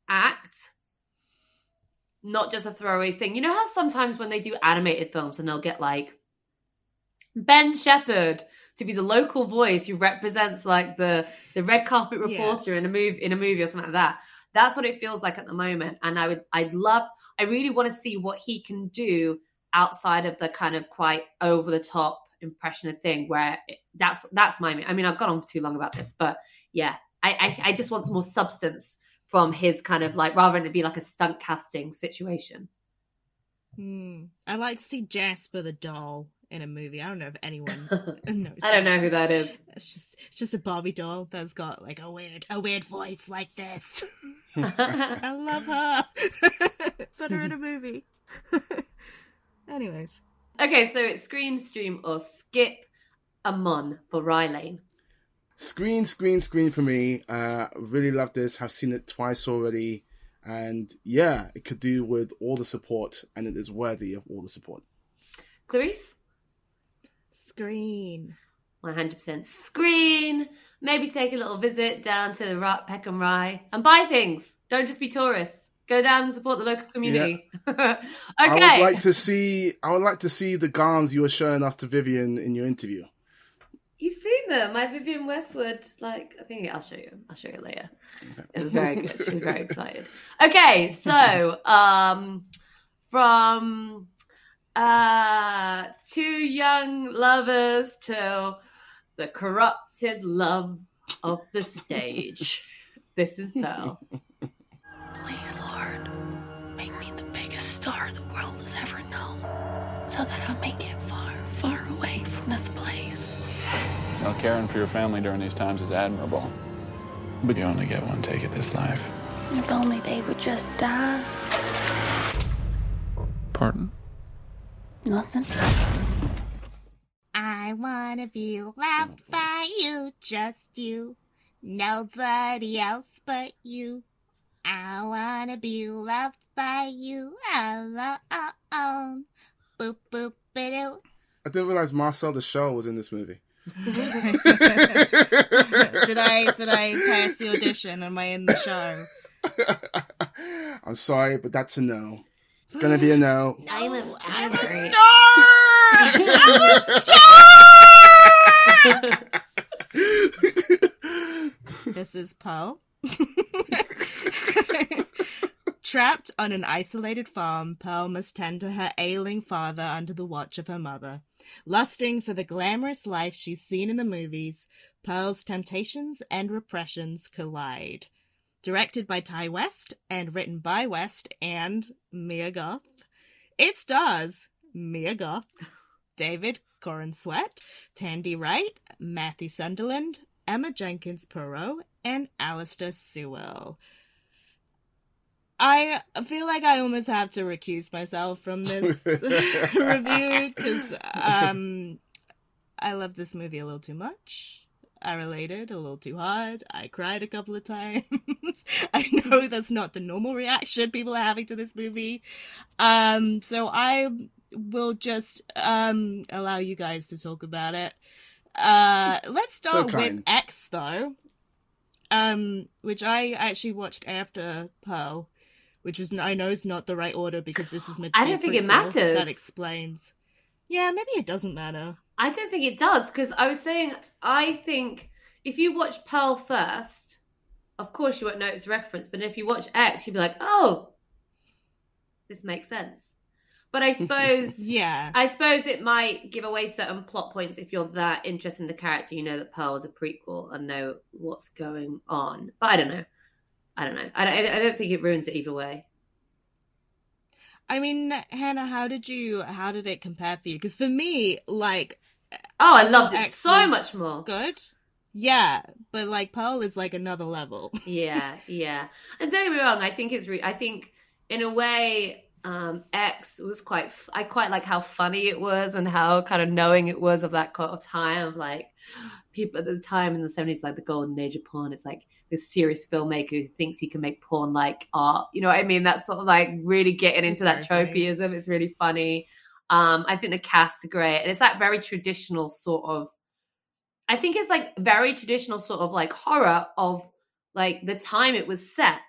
act, not just a throwaway thing. You know how sometimes when they do animated films and they'll get like Ben Shephard to be the local voice who represents like the the red carpet Yeah. reporter in a movie in a movie or something like that. That's what it feels like at the moment, and I would I'd love I really want to see what he can do outside of the kind of quite over the top impression of thing where it, that's that's my I mean I've gone on for too long about this, but yeah, I I, I just want some more substance from his kind of like rather than it be like a stunt casting situation. Hmm. I'd like to see Jasper the doll in a movie. I don't know if anyone knows. I don't know who that is. It's just it's just a Barbie doll that's got like a weird a weird voice like this. I love her. Put her in a movie. Anyways. Okay, so it's screen, stream, or skip Amon for Rye Lane. Screen, screen, screen for me. Uh, really love this. Have seen it twice already, and yeah, it could do with all the support, and it is worthy of all the support. Clarisse? Screen. 100% screen. Maybe take a little visit down to the Ra- Peckham Rye and buy things. Don't just be tourists. Go down and support the local community. okay. I would like to see. I would like to see the gowns you were showing us to Vivian in your interview. You've seen them. My Vivienne Westwood, like, I think I'll show you. I'll show you later. It was very good. She was very excited. Okay, so um from uh two young lovers to the corrupted love of the stage. this is Pearl. Please, Lord, make me the biggest star the world has ever known, so that I may get far, far away from this place. Now, caring for your family during these times is admirable. But you only get one take at this life. If only they would just die. Pardon? Nothing. I wanna be loved by you, just you. Nobody else but you. I wanna be loved by you alone. Boop boop ba I didn't realize Marcel the Shell was in this movie. did I did I pass the audition? Am I in the show? I'm sorry, but that's a no. It's gonna be a no. I'm a, I'm a star! This is Pearl. Trapped on an isolated farm, Pearl must tend to her ailing father under the watch of her mother. Lusting for the glamorous life she's seen in the movies, Pearl's temptations and repressions collide. Directed by Ti West and written by West and Mia Goth, it stars Mia Goth, David Corin Sweat, Tandi Wright, Matthew Sunderland, Emma Jenkins-Purro, and Alistair Sewell. I feel like I almost have to recuse myself from this review because um, I love this movie a little too much. I related a little too hard. I cried a couple of times. I know that's not the normal reaction people are having to this movie. Um, so I will just um, allow you guys to talk about it. Uh, let's start with. X though, um, which I actually watched after Pearl, which is I know is not the right order because this is I don't think it matters. That explains. Yeah, maybe it doesn't matter. I don't think it does because I was saying I think if you watch Pearl first, of course you won't notice reference, but if you watch X, you'd be like, oh, this makes sense. But I suppose, yeah, I suppose it might give away certain plot points if you're that interested in the character. You know that Pearl is a prequel and know what's going on. But I don't know. I don't know. I don't, I don't think it ruins it either way. I mean, Hanna, how did you? How did it compare for you? Because for me, like, Oh, I loved it X so much more. Good. Yeah, but like Pearl is like another level. yeah, yeah. And don't get me wrong, I think it's re- I think in a way um X was quite f- I quite like how funny it was and how kind of knowing it was of that kind of time of like people at the time in the 70s like the golden age of porn it's like this serious filmmaker who thinks he can make porn like art you know what i mean that's sort of like really getting into that tropism it's really funny um i think the cast are great and it's that very traditional sort of I think it's like very traditional sort of like horror of like the time it was set.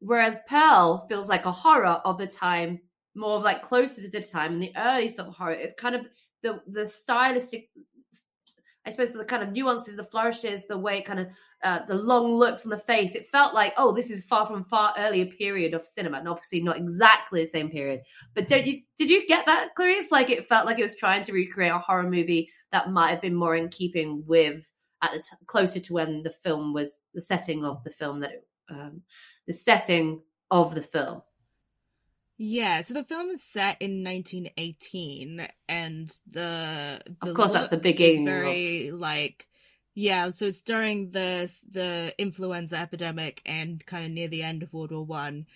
Whereas Pearl feels like a horror of the time, more of like closer to the time in the early sort of horror. It's kind of the the stylistic I suppose the kind of nuances, the flourishes, the way kind of uh, the long looks on the face. It felt like, oh, this is far from far earlier period of cinema, and obviously not exactly the same period. But don't you did you get that, Clarisse? Like it felt like it was trying to recreate a horror movie that might have been more in keeping with at the t- closer to when the film was the setting of the film that it, um, the setting of the film. Yeah, so the film is set in 1918, and the, the of course that's the beginning. Very of... like, yeah. So it's during the the influenza epidemic and kind of near the end of World War One,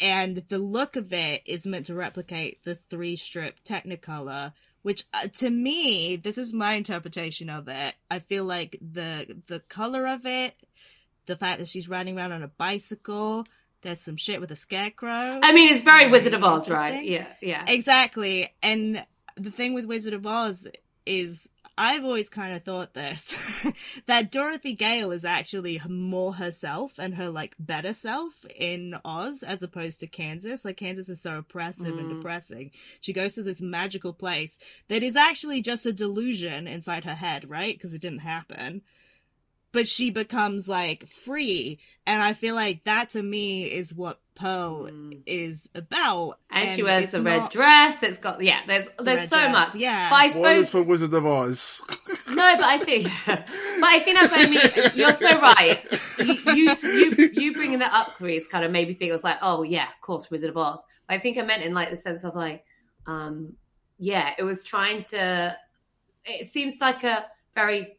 and the look of it is meant to replicate the three strip Technicolor, which uh, to me, this is my interpretation of it. I feel like the the color of it, the fact that she's riding around on a bicycle there's some shit with a scarecrow. I mean, it's very, very Wizard of Oz, right? Yeah, yeah. Exactly. And the thing with Wizard of Oz is I've always kind of thought this that Dorothy Gale is actually more herself and her like better self in Oz as opposed to Kansas. Like Kansas is so oppressive mm. and depressing. She goes to this magical place that is actually just a delusion inside her head, right? Because it didn't happen but she becomes like free. And i feel like that to me is what pearl mm. is about. And, and she wears the red dress. It's got yeah there's there's so dress, much. yeah. But i suppose for wizard of oz. No but i think but i think that's what i mean. You're so right. You you you, you bringing that up Chris kind of made me think it was like oh yeah of course wizard of oz. But i think i meant in like the sense of like um yeah it was trying to it seems like a very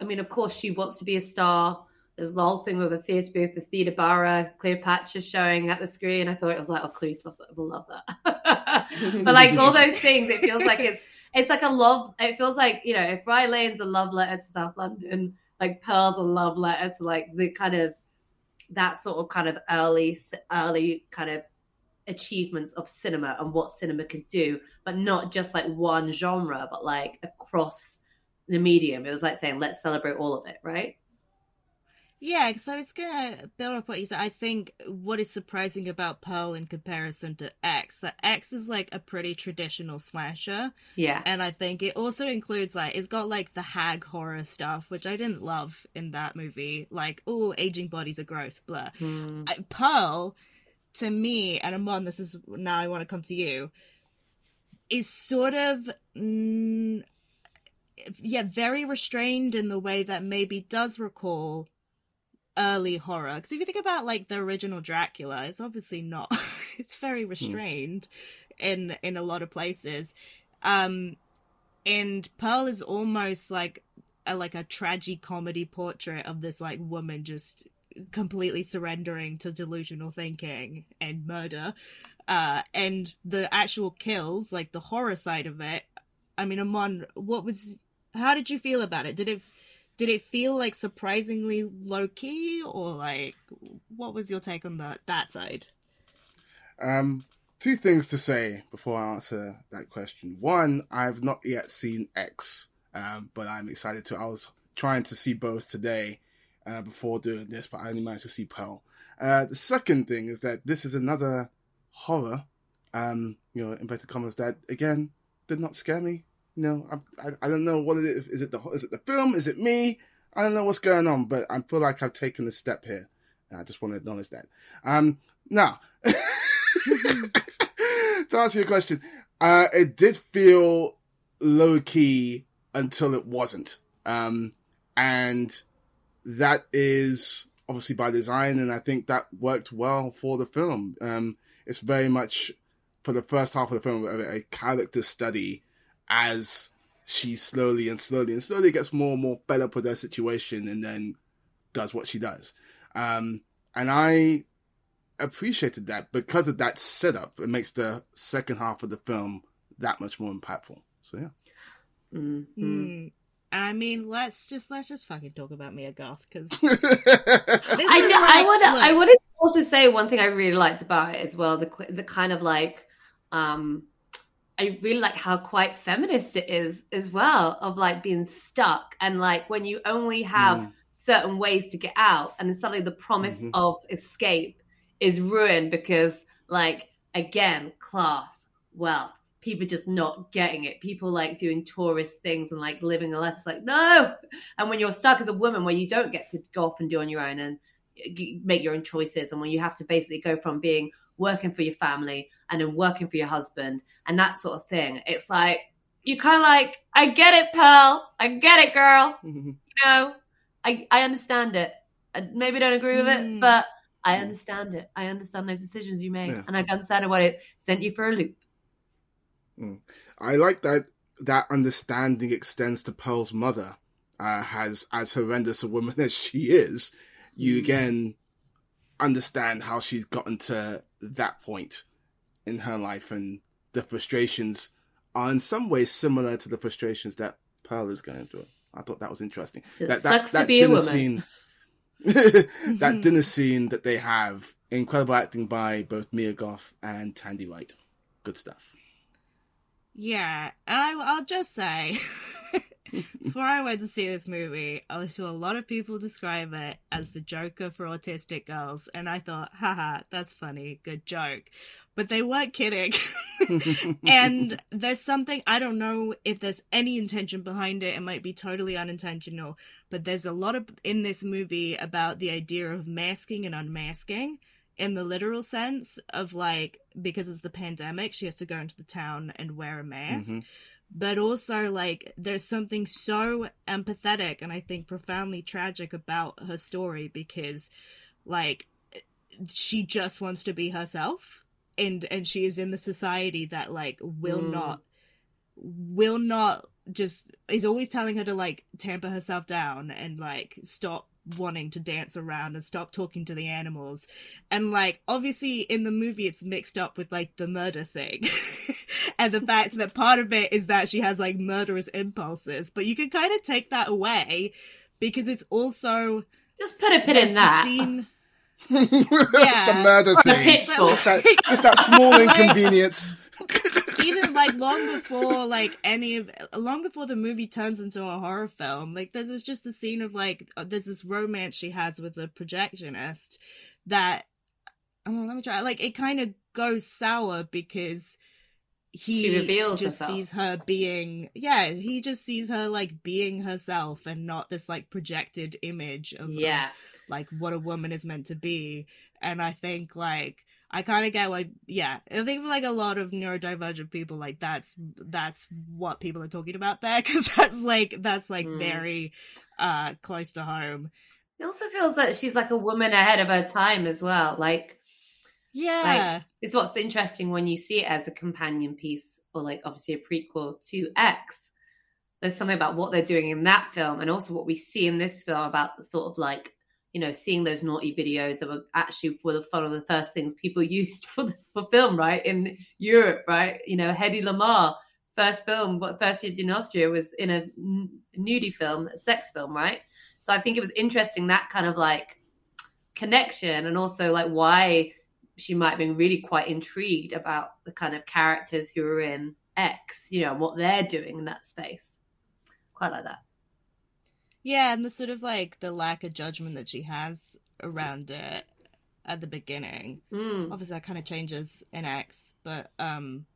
I mean, of course, she wants to be a star. There's the whole thing with the theatre booth, the Theda Bara, Cleopatra showing at the screen. I thought it was like, oh, please, love. We'll love that. but like all those things, it feels like it's it's like a love. It feels like you know, if Rye Lane's a love letter to South London, like Pearl's a love letter to like the kind of that sort of kind of early early kind of achievements of cinema and what cinema could do, but not just like one genre, but like across the medium. It was like saying, let's celebrate all of it, right? Yeah, so it's gonna build up what you said. I think what is surprising about Pearl in comparison to X, that X is like a pretty traditional slasher. Yeah. And I think it also includes like it's got like the hag horror stuff, which I didn't love in that movie. Like, oh, aging bodies are gross, blah. Mm. Pearl, to me, and Amon, this is now I want to come to you, is sort of mm, yeah, very restrained in the way that maybe does recall early horror. Because if you think about like the original Dracula, it's obviously not. it's very hmm. restrained mm. in in a lot of places. Um, and Pearl is almost like a like a tragic comedy portrait of this like woman just completely surrendering to delusional thinking and murder. Uh, and the actual kills, like the horror side of it, I mean, Amon, what was how did you feel about it? Did it did it feel like surprisingly low key or like what was your take on that that side? Um two things to say before I answer that question. One, I've not yet seen X, um, but I'm excited to. I was trying to see both today uh, before doing this, but I only managed to see Pearl. Uh, the second thing is that this is another horror, um, you know, inverted commas that again did not scare me know, I, I, I don't know what it is. Is it the is it the film? Is it me? I don't know what's going on, but I feel like I've taken a step here. and I just want to acknowledge that. Um, now, to answer your question, uh, it did feel low key until it wasn't. Um, and that is obviously by design, and I think that worked well for the film. Um, it's very much for the first half of the film a character study as she slowly and slowly and slowly gets more and more fed up with her situation and then does what she does. Um, and I appreciated that because of that setup. It makes the second half of the film that much more impactful. So yeah. Mm-hmm. Mm. I mean, let's just let's just fucking talk about Mia Goth because I, I want to I want to also say one thing I really liked about it as well the the kind of like um I really like how quite feminist it is as well of like being stuck and like when you only have Mm. certain ways to get out and then suddenly the promise Mhm. of escape is ruined because like again class wealth people just not getting it people like doing tourist things and like living a life it's like no and when you're stuck as a woman where you don't get to go off and do on your own and you make your own choices and when you have to basically go from being working for your family and then working for your husband and that sort of thing it's like you kind of like i get it pearl. I get it girl. You know i i understand it. I maybe don't agree with it Mm. but i understand it. I understand those decisions you make Yeah. and i understand what it sent you for a loop. I like that that understanding extends to Pearl's mother. Uh, has as horrendous a woman as she is, you mm. again understand how she's gotten to that point in her life, and the frustrations are in some ways similar to the frustrations that Pearl is going through. I thought that was interesting. Just that sucks that, to that be a dinner woman. scene, that dinner scene that they have, incredible acting by both Mia Goth and Tandi Wright. Good stuff. Yeah, I, I'll just say, before I went to see this movie, I saw a lot of people describe it as the Joker for autistic girls, and I thought, haha, that's funny, good joke. But they weren't kidding. and there's something, I don't know if there's any intention behind it, it might be totally unintentional, but there's a lot of in this movie about the idea of masking and unmasking in the literal sense of like because it's the pandemic she has to go into the town and wear a mask Mhm. But also like there's something so empathetic and i think profoundly tragic about her story because like she just wants to be herself and and she is in the society that like will Mm. not will not just is always telling her to like tamper herself down and like stop wanting to dance around and stop talking to the animals and like obviously in the movie it's mixed up with like the murder thing and the fact that part of it is that she has like murderous impulses but you can kind of take that away because it's also just put a pin there's in the that scene the murder thing. pitchfork. Just that, just that small inconvenience. Even like long before like any of long before the movie turns into a horror film like there's this, just a scene of like uh, there's this romance she has with the projectionist that oh, let me try like it kind of goes sour because he She reveals just herself. sees her being yeah he just sees her like being herself and not this like projected image of, of, Yeah. like what a woman is meant to be and i think like i kind of get why yeah i think for like a lot of neurodivergent people like that's that's what people are talking about there because that's like that's like Mm. very uh close to home It also feels like she's like a woman ahead of her time as well. Like, yeah like it's what's interesting when you see it as a companion piece or like obviously a prequel to X. There's something about what they're doing in that film and also what we see in this film about the sort of like, you know, seeing those naughty videos that were actually for the one of the first things people used for the, for film, right? In Europe, right? You know, Hedy Lamarr, first film, what first did in Austria was in a nudie film, a sex film, right? So I think it was interesting that kind of like connection and also like why she might have been really quite intrigued about the kind of characters who are in X, you know, what they're doing in that space. Quite like that. Yeah and the sort of like the lack of judgment that she has around it at the beginning Mm. obviously that kind of changes in X, but um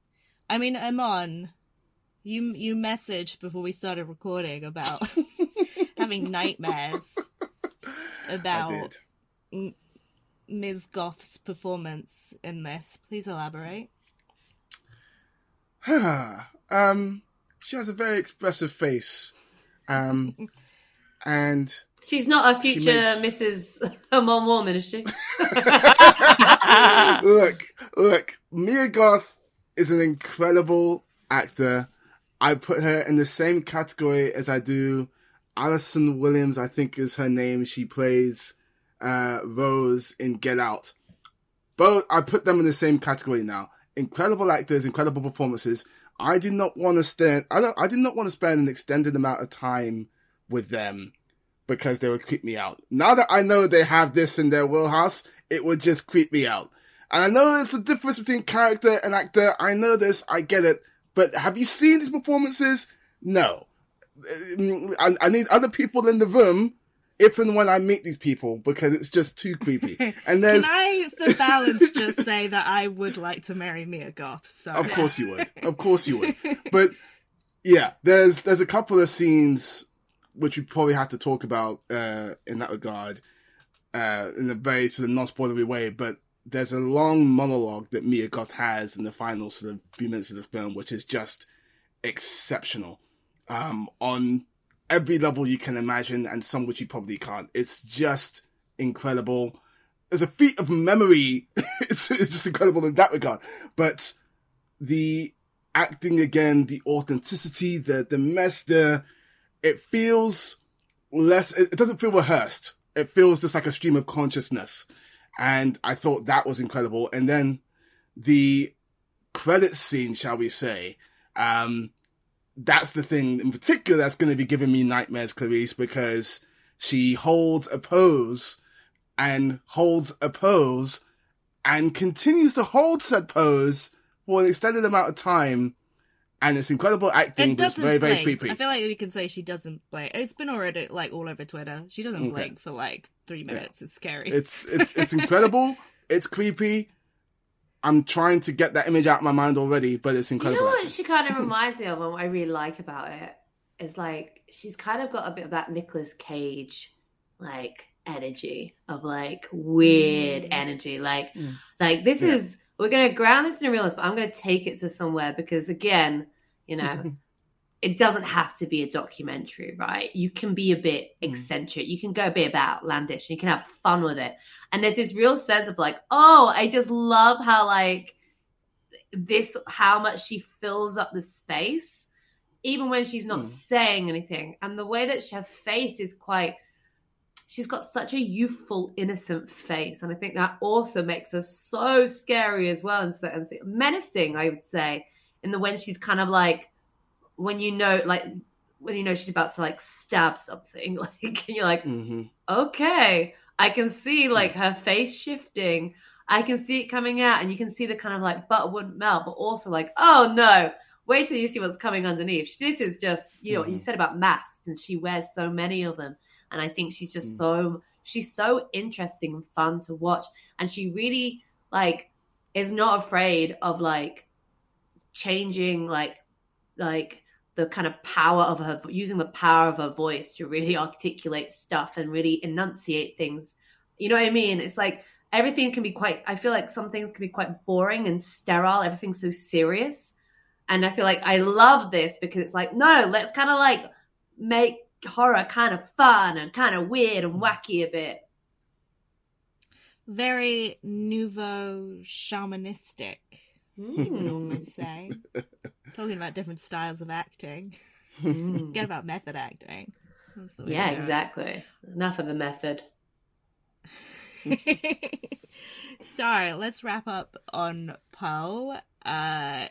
I mean Amon, you you messaged before we started recording about having nightmares about M- Ms. Goth's performance in this. Please elaborate. um, she has a very expressive face, um, and She's not a future makes- Mrs. Amon Warmann, is she? look, look, Mia Goth is an incredible actor. I put her in the same category as I do Allison Williams, I think is her name. She plays uh, Rose in Get Out. Both, I put them in the same category now. Incredible actors, incredible performances. I did not want to spend, I don't, I did not want to spend an extended amount of time with them because they would creep me out. Now that I know they have this in their wheelhouse, it would just creep me out. And I know there's a difference between character and actor. I know this. I get it. But have you seen these performances? No. Mm, I, I need other people in the room if and when I meet these people because it's just too creepy. And there's Can I, for balance, just say that I would like to marry Mia Goth? So Of course you would. Of course you would. But yeah, there's there's a couple of scenes which we probably have to talk about uh, in that regard, uh, in a very sort of non spoilery way. But there's a long monologue that Mia Goth has in the final sort of few minutes of the film, which is just exceptional um, on every level you can imagine, and some which you probably can't. It's just incredible. As a feat of memory, it's, it's just incredible in that regard. But the acting again, the authenticity, the the mess, the it feels less. It, doesn't feel rehearsed. It feels just like a stream of consciousness, and I thought that was incredible. And then the credit scene, shall we say? Um, that's the thing in particular that's going to be giving me nightmares, Clarisse, because she holds a pose and holds a pose and continues to hold said pose for an extended amount of time. And it's incredible acting, And but it's doesn't very, very blink. creepy. I feel like we can say she doesn't blink. It's been already like all over Twitter. She doesn't Okay. blink for like three minutes. It's scary. It's it's it's incredible. it's creepy. I'm trying to get that image out of my mind already, but it's incredible. You know what she kind of reminds me of, and what I really like about it is like she's kind of got a bit of that Nicolas Cage like energy of like weird Mm. energy. Like, Mm. like this Yeah. is we're gonna ground this in a realist, but I'm gonna take it to somewhere because again, you know, it doesn't have to be a documentary, right? You can be a bit mm. eccentric. You can go a bit about outlandish. You can have fun with it. And there's this real sense of like, oh, I just love how like this how much she fills up the space even when she's not mm. saying anything and the way that she, her face is quite she's got such a youthful innocent face and i think that also makes her so scary as well and so and so menacing i would say in the when she's kind of like when you know like when you know she's about to like stab something like and you're like Mm-hmm. okay i can see like her face shifting. I can see it coming out and you can see the kind of like butter wouldn't melt but also like oh no wait till you see what's coming underneath. This is just you know what you said about masks and she wears so many of them and i think she's just so she's so interesting and fun to watch and she really like is not afraid of like changing like like the kind of power of her using the power of her voice to really articulate stuff and really enunciate things. You know what i mean? It's like everything can be quite i feel like some things can be quite boring and sterile everything's so serious. And i feel like i love this because it's like no let's kind of like make horror kind of fun and kind of weird and wacky a bit. Very nouveau shamanistic. Mm. Say. Talking about different styles of acting. Mm. Get about method acting. That's the way yeah to do it. exactly enough of the method so let's wrap up on Pearl. Uh,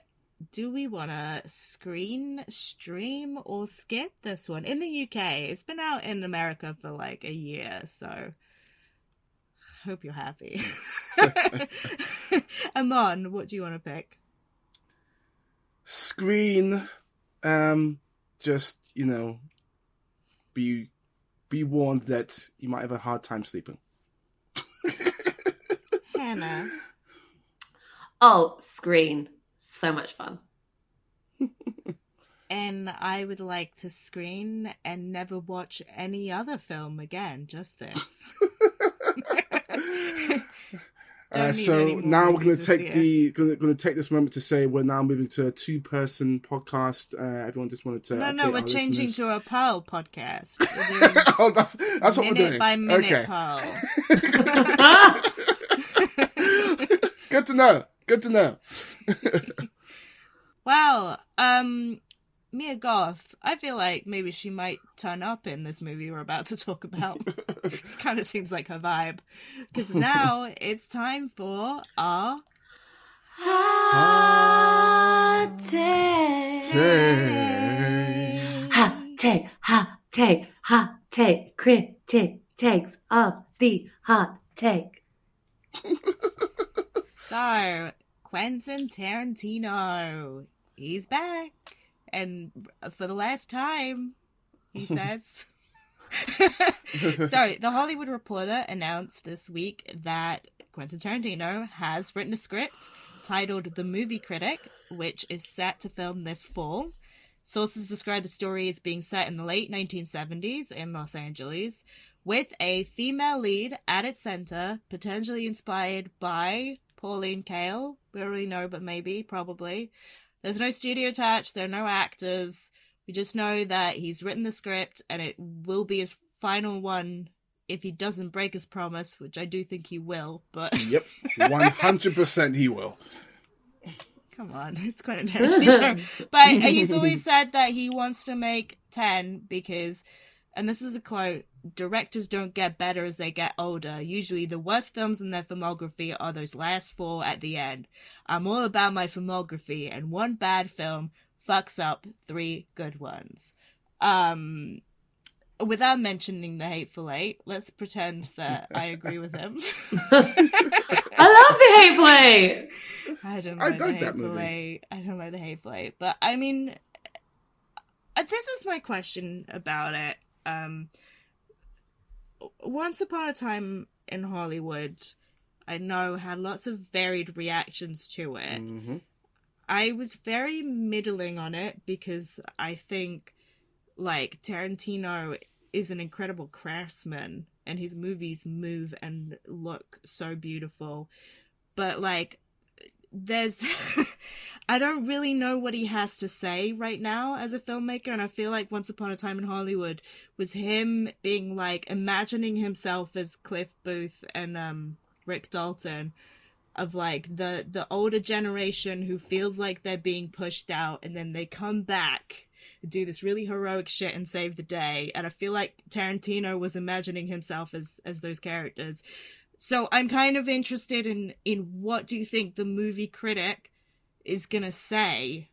do we want to screen, stream, or skip this one in the UK? It's been out in America for like a year, so hope you're happy. Amon, what do you want to pick? Screen, um, just you know, be be warned that you might have a hard time sleeping. Hanna. oh screen so much fun And I would like to screen and never watch any other film again, just this. Uh, so now we're going to take the going to take this moment to say we're now moving to a two person podcast. Uh, everyone just wanted to no, no, we're changing listeners. to a Pearl podcast. Oh, that's that's what we're doing. by minute okay. Pearl. Good to know. Good to know. Well, um, Mia Goth, I feel like maybe she might turn up in this movie we're about to talk about. kind of seems like her vibe. Because now it's time for our Hot take. Hot take, hot take, hot take. Critic takes of the hot take. So, Quentin Tarantino, he's back. And for the last time, he says. so, the Hollywood Reporter announced this week that Quentin Tarantino has written a script titled The Movie Critic, which is set to film this fall. Sources describe the story as being set in the late 1970s in Los Angeles, with a female lead at its center, potentially inspired by Pauline Kael. We don't really know, but maybe, probably. There's no studio attached, there are no actors. We just know that he's written the script and it will be his final one if he doesn't break his promise, which I do think he will, but Yep, one hundred percent he will. come on, it's Quentin Tarantino. but uh, he's always said that he wants to make 10 because, and this is a quote, directors don't get better as they get older. Usually the worst films in their filmography are those last four at the end. I'm all about my filmography, and one bad film fucks up three good ones. Um, without mentioning the Hateful Eight, let's pretend that I agree with him. I love the Hateful Eight. I don't I like the that Hateful movie. Eight. I don't like the Hateful Eight, but I mean, uh, this is my question about it. Um, once upon a time in Hollywood, I know had lots of varied reactions to it. Mm-hmm. I was very middling on it because I think like Tarantino is an incredible craftsman and his movies move and look so beautiful. But like there's I don't really know what he has to say right now as a filmmaker and I feel like Once Upon a Time in Hollywood was him being like imagining himself as Cliff Booth and um Rick Dalton of like the the older generation who feels like they're being pushed out and then they come back do this really heroic shit and save the day. And i feel like tarantino was imagining himself as as those characters so i'm kind of interested in in what do you think the movie critic is gonna say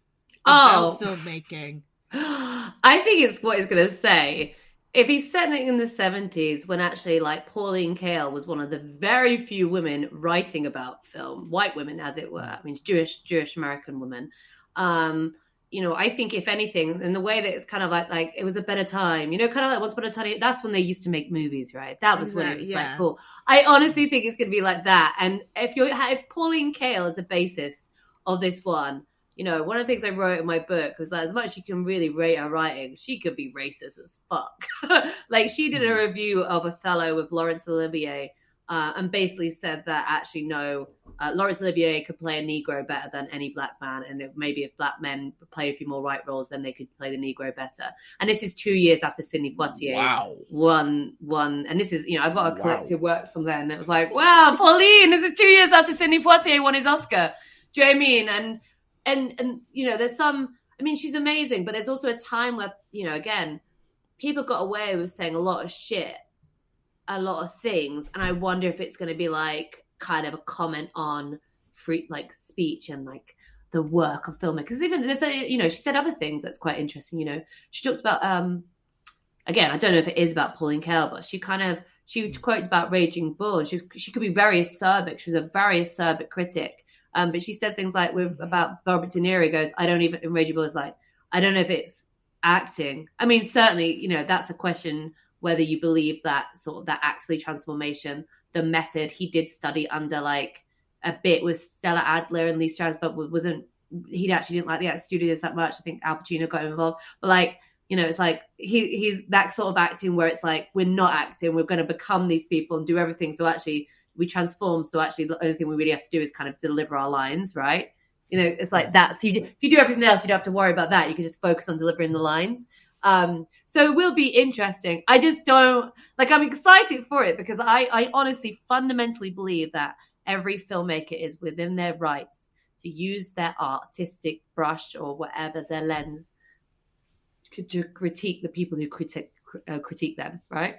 Oh. about filmmaking I think it's what he's going to say. If he's setting it in the 70s, when actually, like, Pauline Kael was one of the very few women writing about film, white women, as it were, I mean, Jewish, Jewish American women. Um, you know, I think if anything, in the way that it's kind of like, like it was a better time, you know, kind of like Once Upon a Time, that's when they used to make movies, right? That was when it was yeah. like cool. I honestly think it's going to be like that. And if you're, if Pauline Kael is the basis of this one, you know, one of the things I wrote in my book was that as much as you can really rate her writing, she could be racist as fuck. like she did a hmm. review of Othello with Laurence Olivier, uh, and basically said that actually no, uh, Laurence Olivier could play a Negro better than any black man, and it, maybe if black men played a few more white roles, then they could play the Negro better. And this is two years after Sidney Poitier Wow. won one, and this is you know I've got a Wow. collective work somewhere, and it was like wow, Pauline, this is two years after Sidney Poitier won his Oscar. Do you know what I mean? And and and you know, there's some. I mean, she's amazing, but there's also a time where you know, again, people got away with saying a lot of shit, a lot of things, and I wonder if it's going to be like kind of a comment on free like speech and like the work of filmmakers. Because even there's a you know, she said other things that's quite interesting. You know, she talked about um again, I don't know if it is about Pauline Kael, but she kind of she quotes about Raging Bull, and she was, she could be very acerbic. She was a very acerbic critic, um, but she said things like with about Robert De Niro goes, I don't even. And Raging Bull is like, I don't know if it's acting. I mean, certainly, you know, that's a question whether you believe that sort of that actually transformation, the method he did study under like a bit with Stella Adler and Lee Strauss, but wasn't he actually didn't like the act studios that much. I think Al Pacino got involved, but like you know, it's like he he's that sort of acting where it's like we're not acting, we're going to become these people and do everything. So actually, we transform. So actually, the only thing we really have to do is kind of deliver our lines, right? You know, it's like that. So you if you do everything else, you don't have to worry about that. You can just focus on delivering the lines. Um, so it will be interesting. I just don't like. I'm excited for it because I I honestly fundamentally believe that every filmmaker is within their rights to use their artistic brush or whatever their lens to critique the people who critique uh, critique them, right?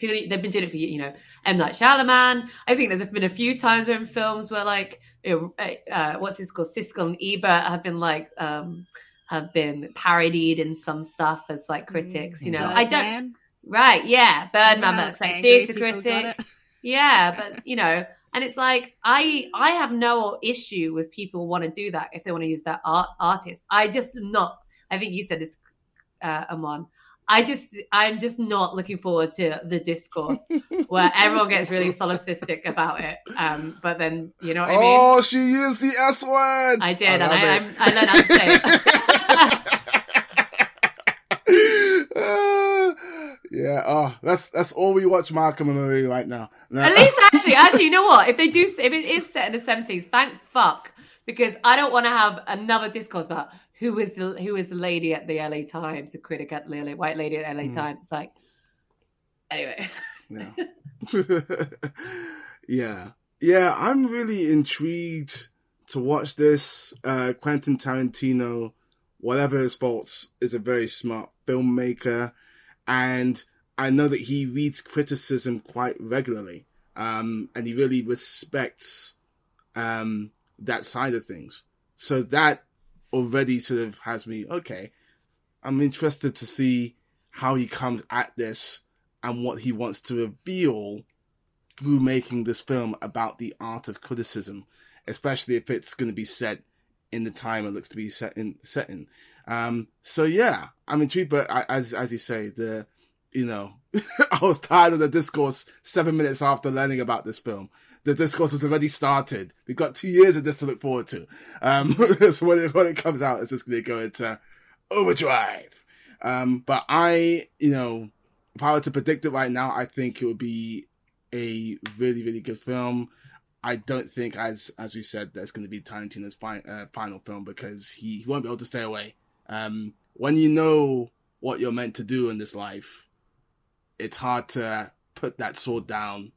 They've been doing it for you know M Night Shyamalan. I think there's been a few times in films where like you know, uh, what's this called Siskel and Ebert have been like um have been parodied in some stuff as like critics. You know, Birdman. I don't right, yeah, Birdman, that's like theatre critic. Yeah, but you know, and it's like I I have no issue with people want to do that if they want to use that art artist. I just not. I think you said this, uh, Amon. I just I'm just not looking forward to the discourse where everyone gets really solipsistic about it. Um, but then you know what I mean. Oh, she used the S word. I did, and I. I'm, I learned how to say it. Uh, yeah. Oh, that's that's all we watch Malcolm and Marie right now. No. At least, actually, actually, you know what? If they do, if it is set in the seventies, thank fuck, because I don't want to have another discourse about who is the who is the lady at the LA Times, the critic at the LA, white lady at LA Mm. Times. It's like, anyway. Yeah. yeah. Yeah, I'm really intrigued to watch this. Uh, Quentin Tarantino, whatever his faults, is a very smart filmmaker. And I know that he reads criticism quite regularly. Um, and he really respects um, that side of things. So that already sort of has me, okay, I'm interested to see how he comes at this and what he wants to reveal through making this film about the art of criticism, especially if it's going to be set in the time it looks to be set in. Set in. Um, so yeah, I'm intrigued, but I, as as you say, the you know, I was tired of the discourse seven minutes after learning about this film. The discourse has already started. We've got two years of this to look forward to. Um, so when it, when it comes out, it's just going to go into overdrive. Um, but I, you know, if I were to predict it right now, I think it would be a really, really good film. I don't think, as as we said, that's going to be Tarantino's fi- uh, final film because he, he won't be able to stay away. Um, when you know what you're meant to do in this life, it's hard to put that sword down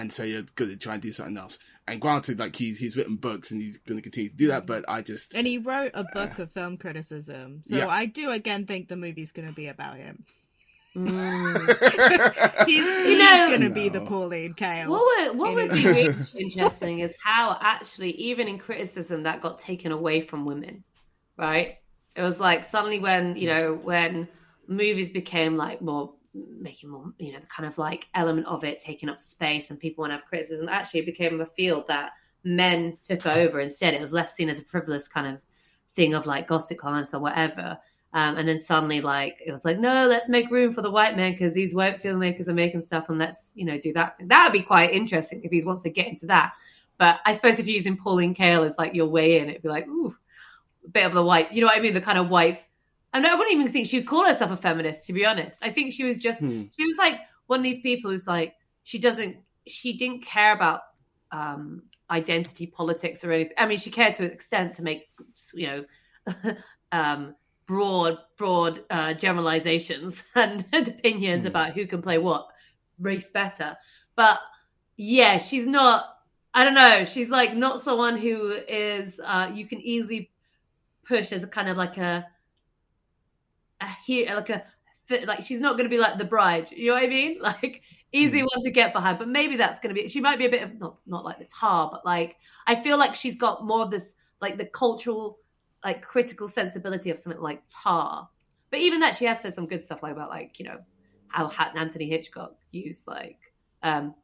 and say you're going to try and do something else. And granted, like he's he's written books and he's going to continue to do that, but I just And he wrote a book of film criticism. So Yeah. I do again think the movie's going to be about him. Mm. he's You know- going to be the Pauline Kael. What would what would be really interesting is how actually even in criticism that got taken away from women, right? It was like suddenly when you know when movies became like more making more you know the kind of like element of it taking up space and people want to have criticism. Actually, it became a field that men took over instead. It was less seen as a frivolous kind of thing of like gossip columns or whatever. Um, and then suddenly, like it was like, no, let's make room for the white men because these white filmmakers are making stuff, and let's you know do that. That would be quite interesting if he wants to get into that. But I suppose if you're using Pauline Kael as like your way in, it'd be like, ooh, a bit of the white, you know what I mean? The kind of wife. I, I wouldn't even think she'd call herself a feminist, to be honest. I think she was just Hmm. she was like one of these people who's like she doesn't she didn't care about um identity politics or anything. I mean, she cared to an extent to make you know um broad broad uh generalizations and, and opinions about who can play what race better. But yeah, she's not I don't know, she's like not someone who is uh you can easily push as a kind of like a a here like a like she's not going to be like the bride you know what i mean? Like easy one to get behind but maybe that's going to be she might be a bit of not not like the tar but like i feel like she's got more of this like the cultural like critical sensibility of something like Tár. But even that she has said some good stuff like about like you know how anthony hitchcock used like um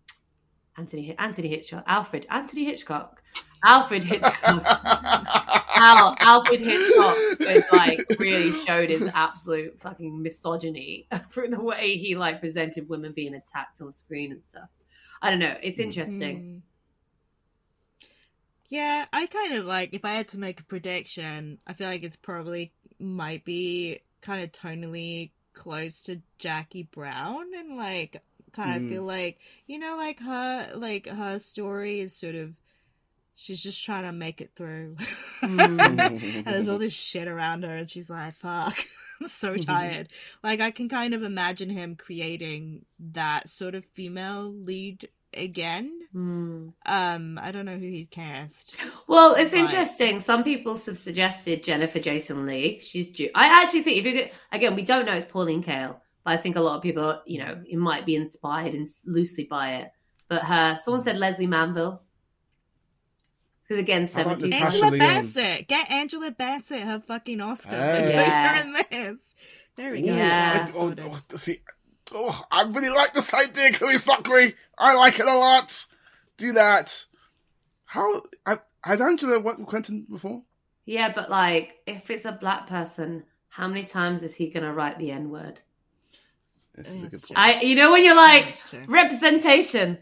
anthony anthony hitchcock alfred anthony hitchcock alfred hitchcock how Alfred Hitchcock was like really showed his absolute fucking misogyny through the way he like presented women being attacked on screen and stuff. I don't know. It's interesting. Yeah, I kind of like if I had to make a prediction, I feel like it's probably might be kind of tonally close to Jackie Brown and like kind of Mm. feel like you know like her like her story is sort of she's just trying to make it through. and there's all this shit around her and she's like, fuck, I'm so tired. like I can kind of imagine him creating that sort of female lead again. Hmm. Um, I don't know who he'd cast. Well, it's Right. interesting. Some people have suggested Jennifer Jason Lee. She's due. I actually think if you get again, we don't know it's Pauline Kael, but I think a lot of people, you know, it might be inspired and loosely by it. But her, someone said Lesley Manville. Because again, How about seventies. Natasha Angela Lyonne? Bassett, get Angela Bassett her fucking Oscar. Hey. Put Yeah. her in this. There we go. Yeah. I- oh, oh, see, oh, I really like this idea, Chloe Stockery. I like it a lot. Do that. How I, has Angela worked with Quentin before? Yeah, but like, if it's a black person, how many times is he going to write the N word? This is a good point. I, you know, when you're like representation,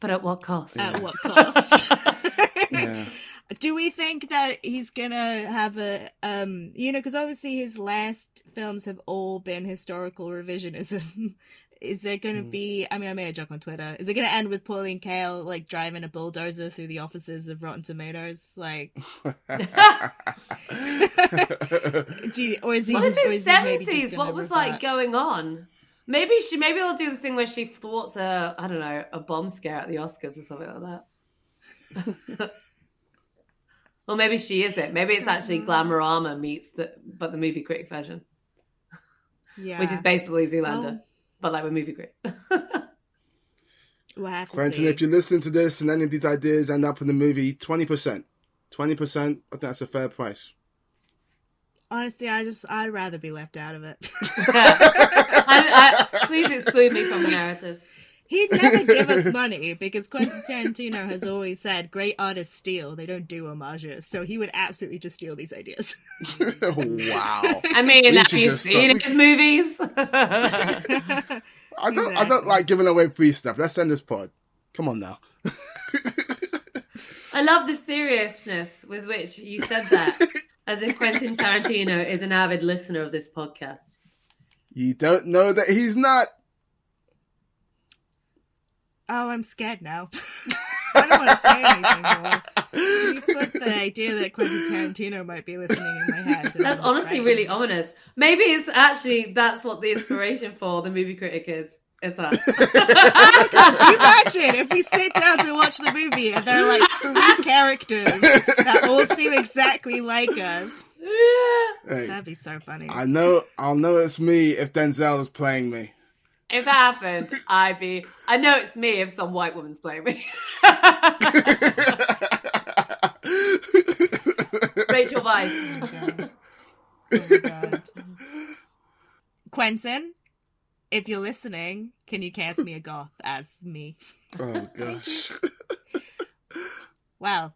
but at what cost? At what cost? Yeah. Do we think that he's gonna have a um you know because obviously his last films have all been historical revisionism. Is there gonna Hmm. be? I mean, I made a joke on Twitter. Is it gonna end with Pauline Kael like driving a bulldozer through the offices of Rotten Tomatoes? Like, do you, or is he? What if or it's maybe just seventies? What was revert? like going on? Maybe she. Maybe I'll do the thing where she thwarts a. I don't know a bomb scare at the Oscars or something like that. Or maybe she is it. Maybe it's actually Glamorama meets the but the movie critic version, Yeah, which is basically Zoolander, Well- but like with movie critic. We'll have to Quentin, see. if you're listening to this and any of these ideas end up in the movie, twenty percent, twenty percent. I think that's a fair price. Honestly, I just I'd rather be left out of it. I, I, please exclude me from the narrative. He'd never give us money because Quentin Tarantino has always said great artists steal, they don't do homages. So he would absolutely just steal these ideas. wow. I mean, We have you just seen stop. his movies? I don't. I don't like giving away free stuff. Let's end this pod. Come on now. I love the seriousness with which you said that, as if Quentin Tarantino is an avid listener of this podcast. You don't know that he's not. Oh, I'm scared now. I don't want to say anything more. You put the idea that Quentin Tarantino might be listening in my head. That's honestly afraid. really ominous. Maybe it's actually that's what the inspiration for the movie critic is. It's us. Oh God, do you imagine if we sit down to watch the movie and there are like three characters that all seem exactly like us? Hey, That'd be so funny. I know. I'll know it's me if Denzel is playing me. If that happened, I'd be. I know it's me if some white woman's playing me. Rachel Weisz. Oh, Oh. Quentin, if you're listening, can you cast Mia Goth as me? Oh gosh. Well,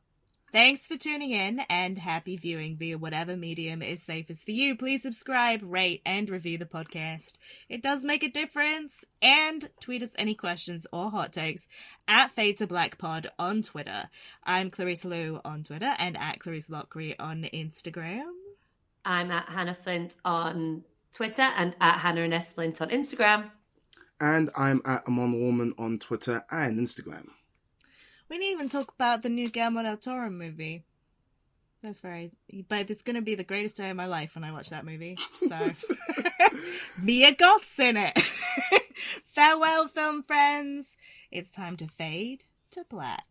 thanks for tuning in and happy viewing via whatever medium is safest for you. Please subscribe, rate, and review the podcast. It does make a difference. And tweet us any questions or hot takes at Fade to Black Pod on Twitter. I'm Clarisse Lou on Twitter and at Clarisse Loughrey on Instagram. I'm at Hanna Flint on Twitter and at Hannah and S Flint on Instagram. And I'm at Amon Warmann on Twitter and Instagram. We didn't even talk about the new Guillermo del Toro movie. That's very, but it's going to be the greatest day of my life when I watch that movie. So, Mia Goth's in it. Farewell, film friends. It's time to fade to black.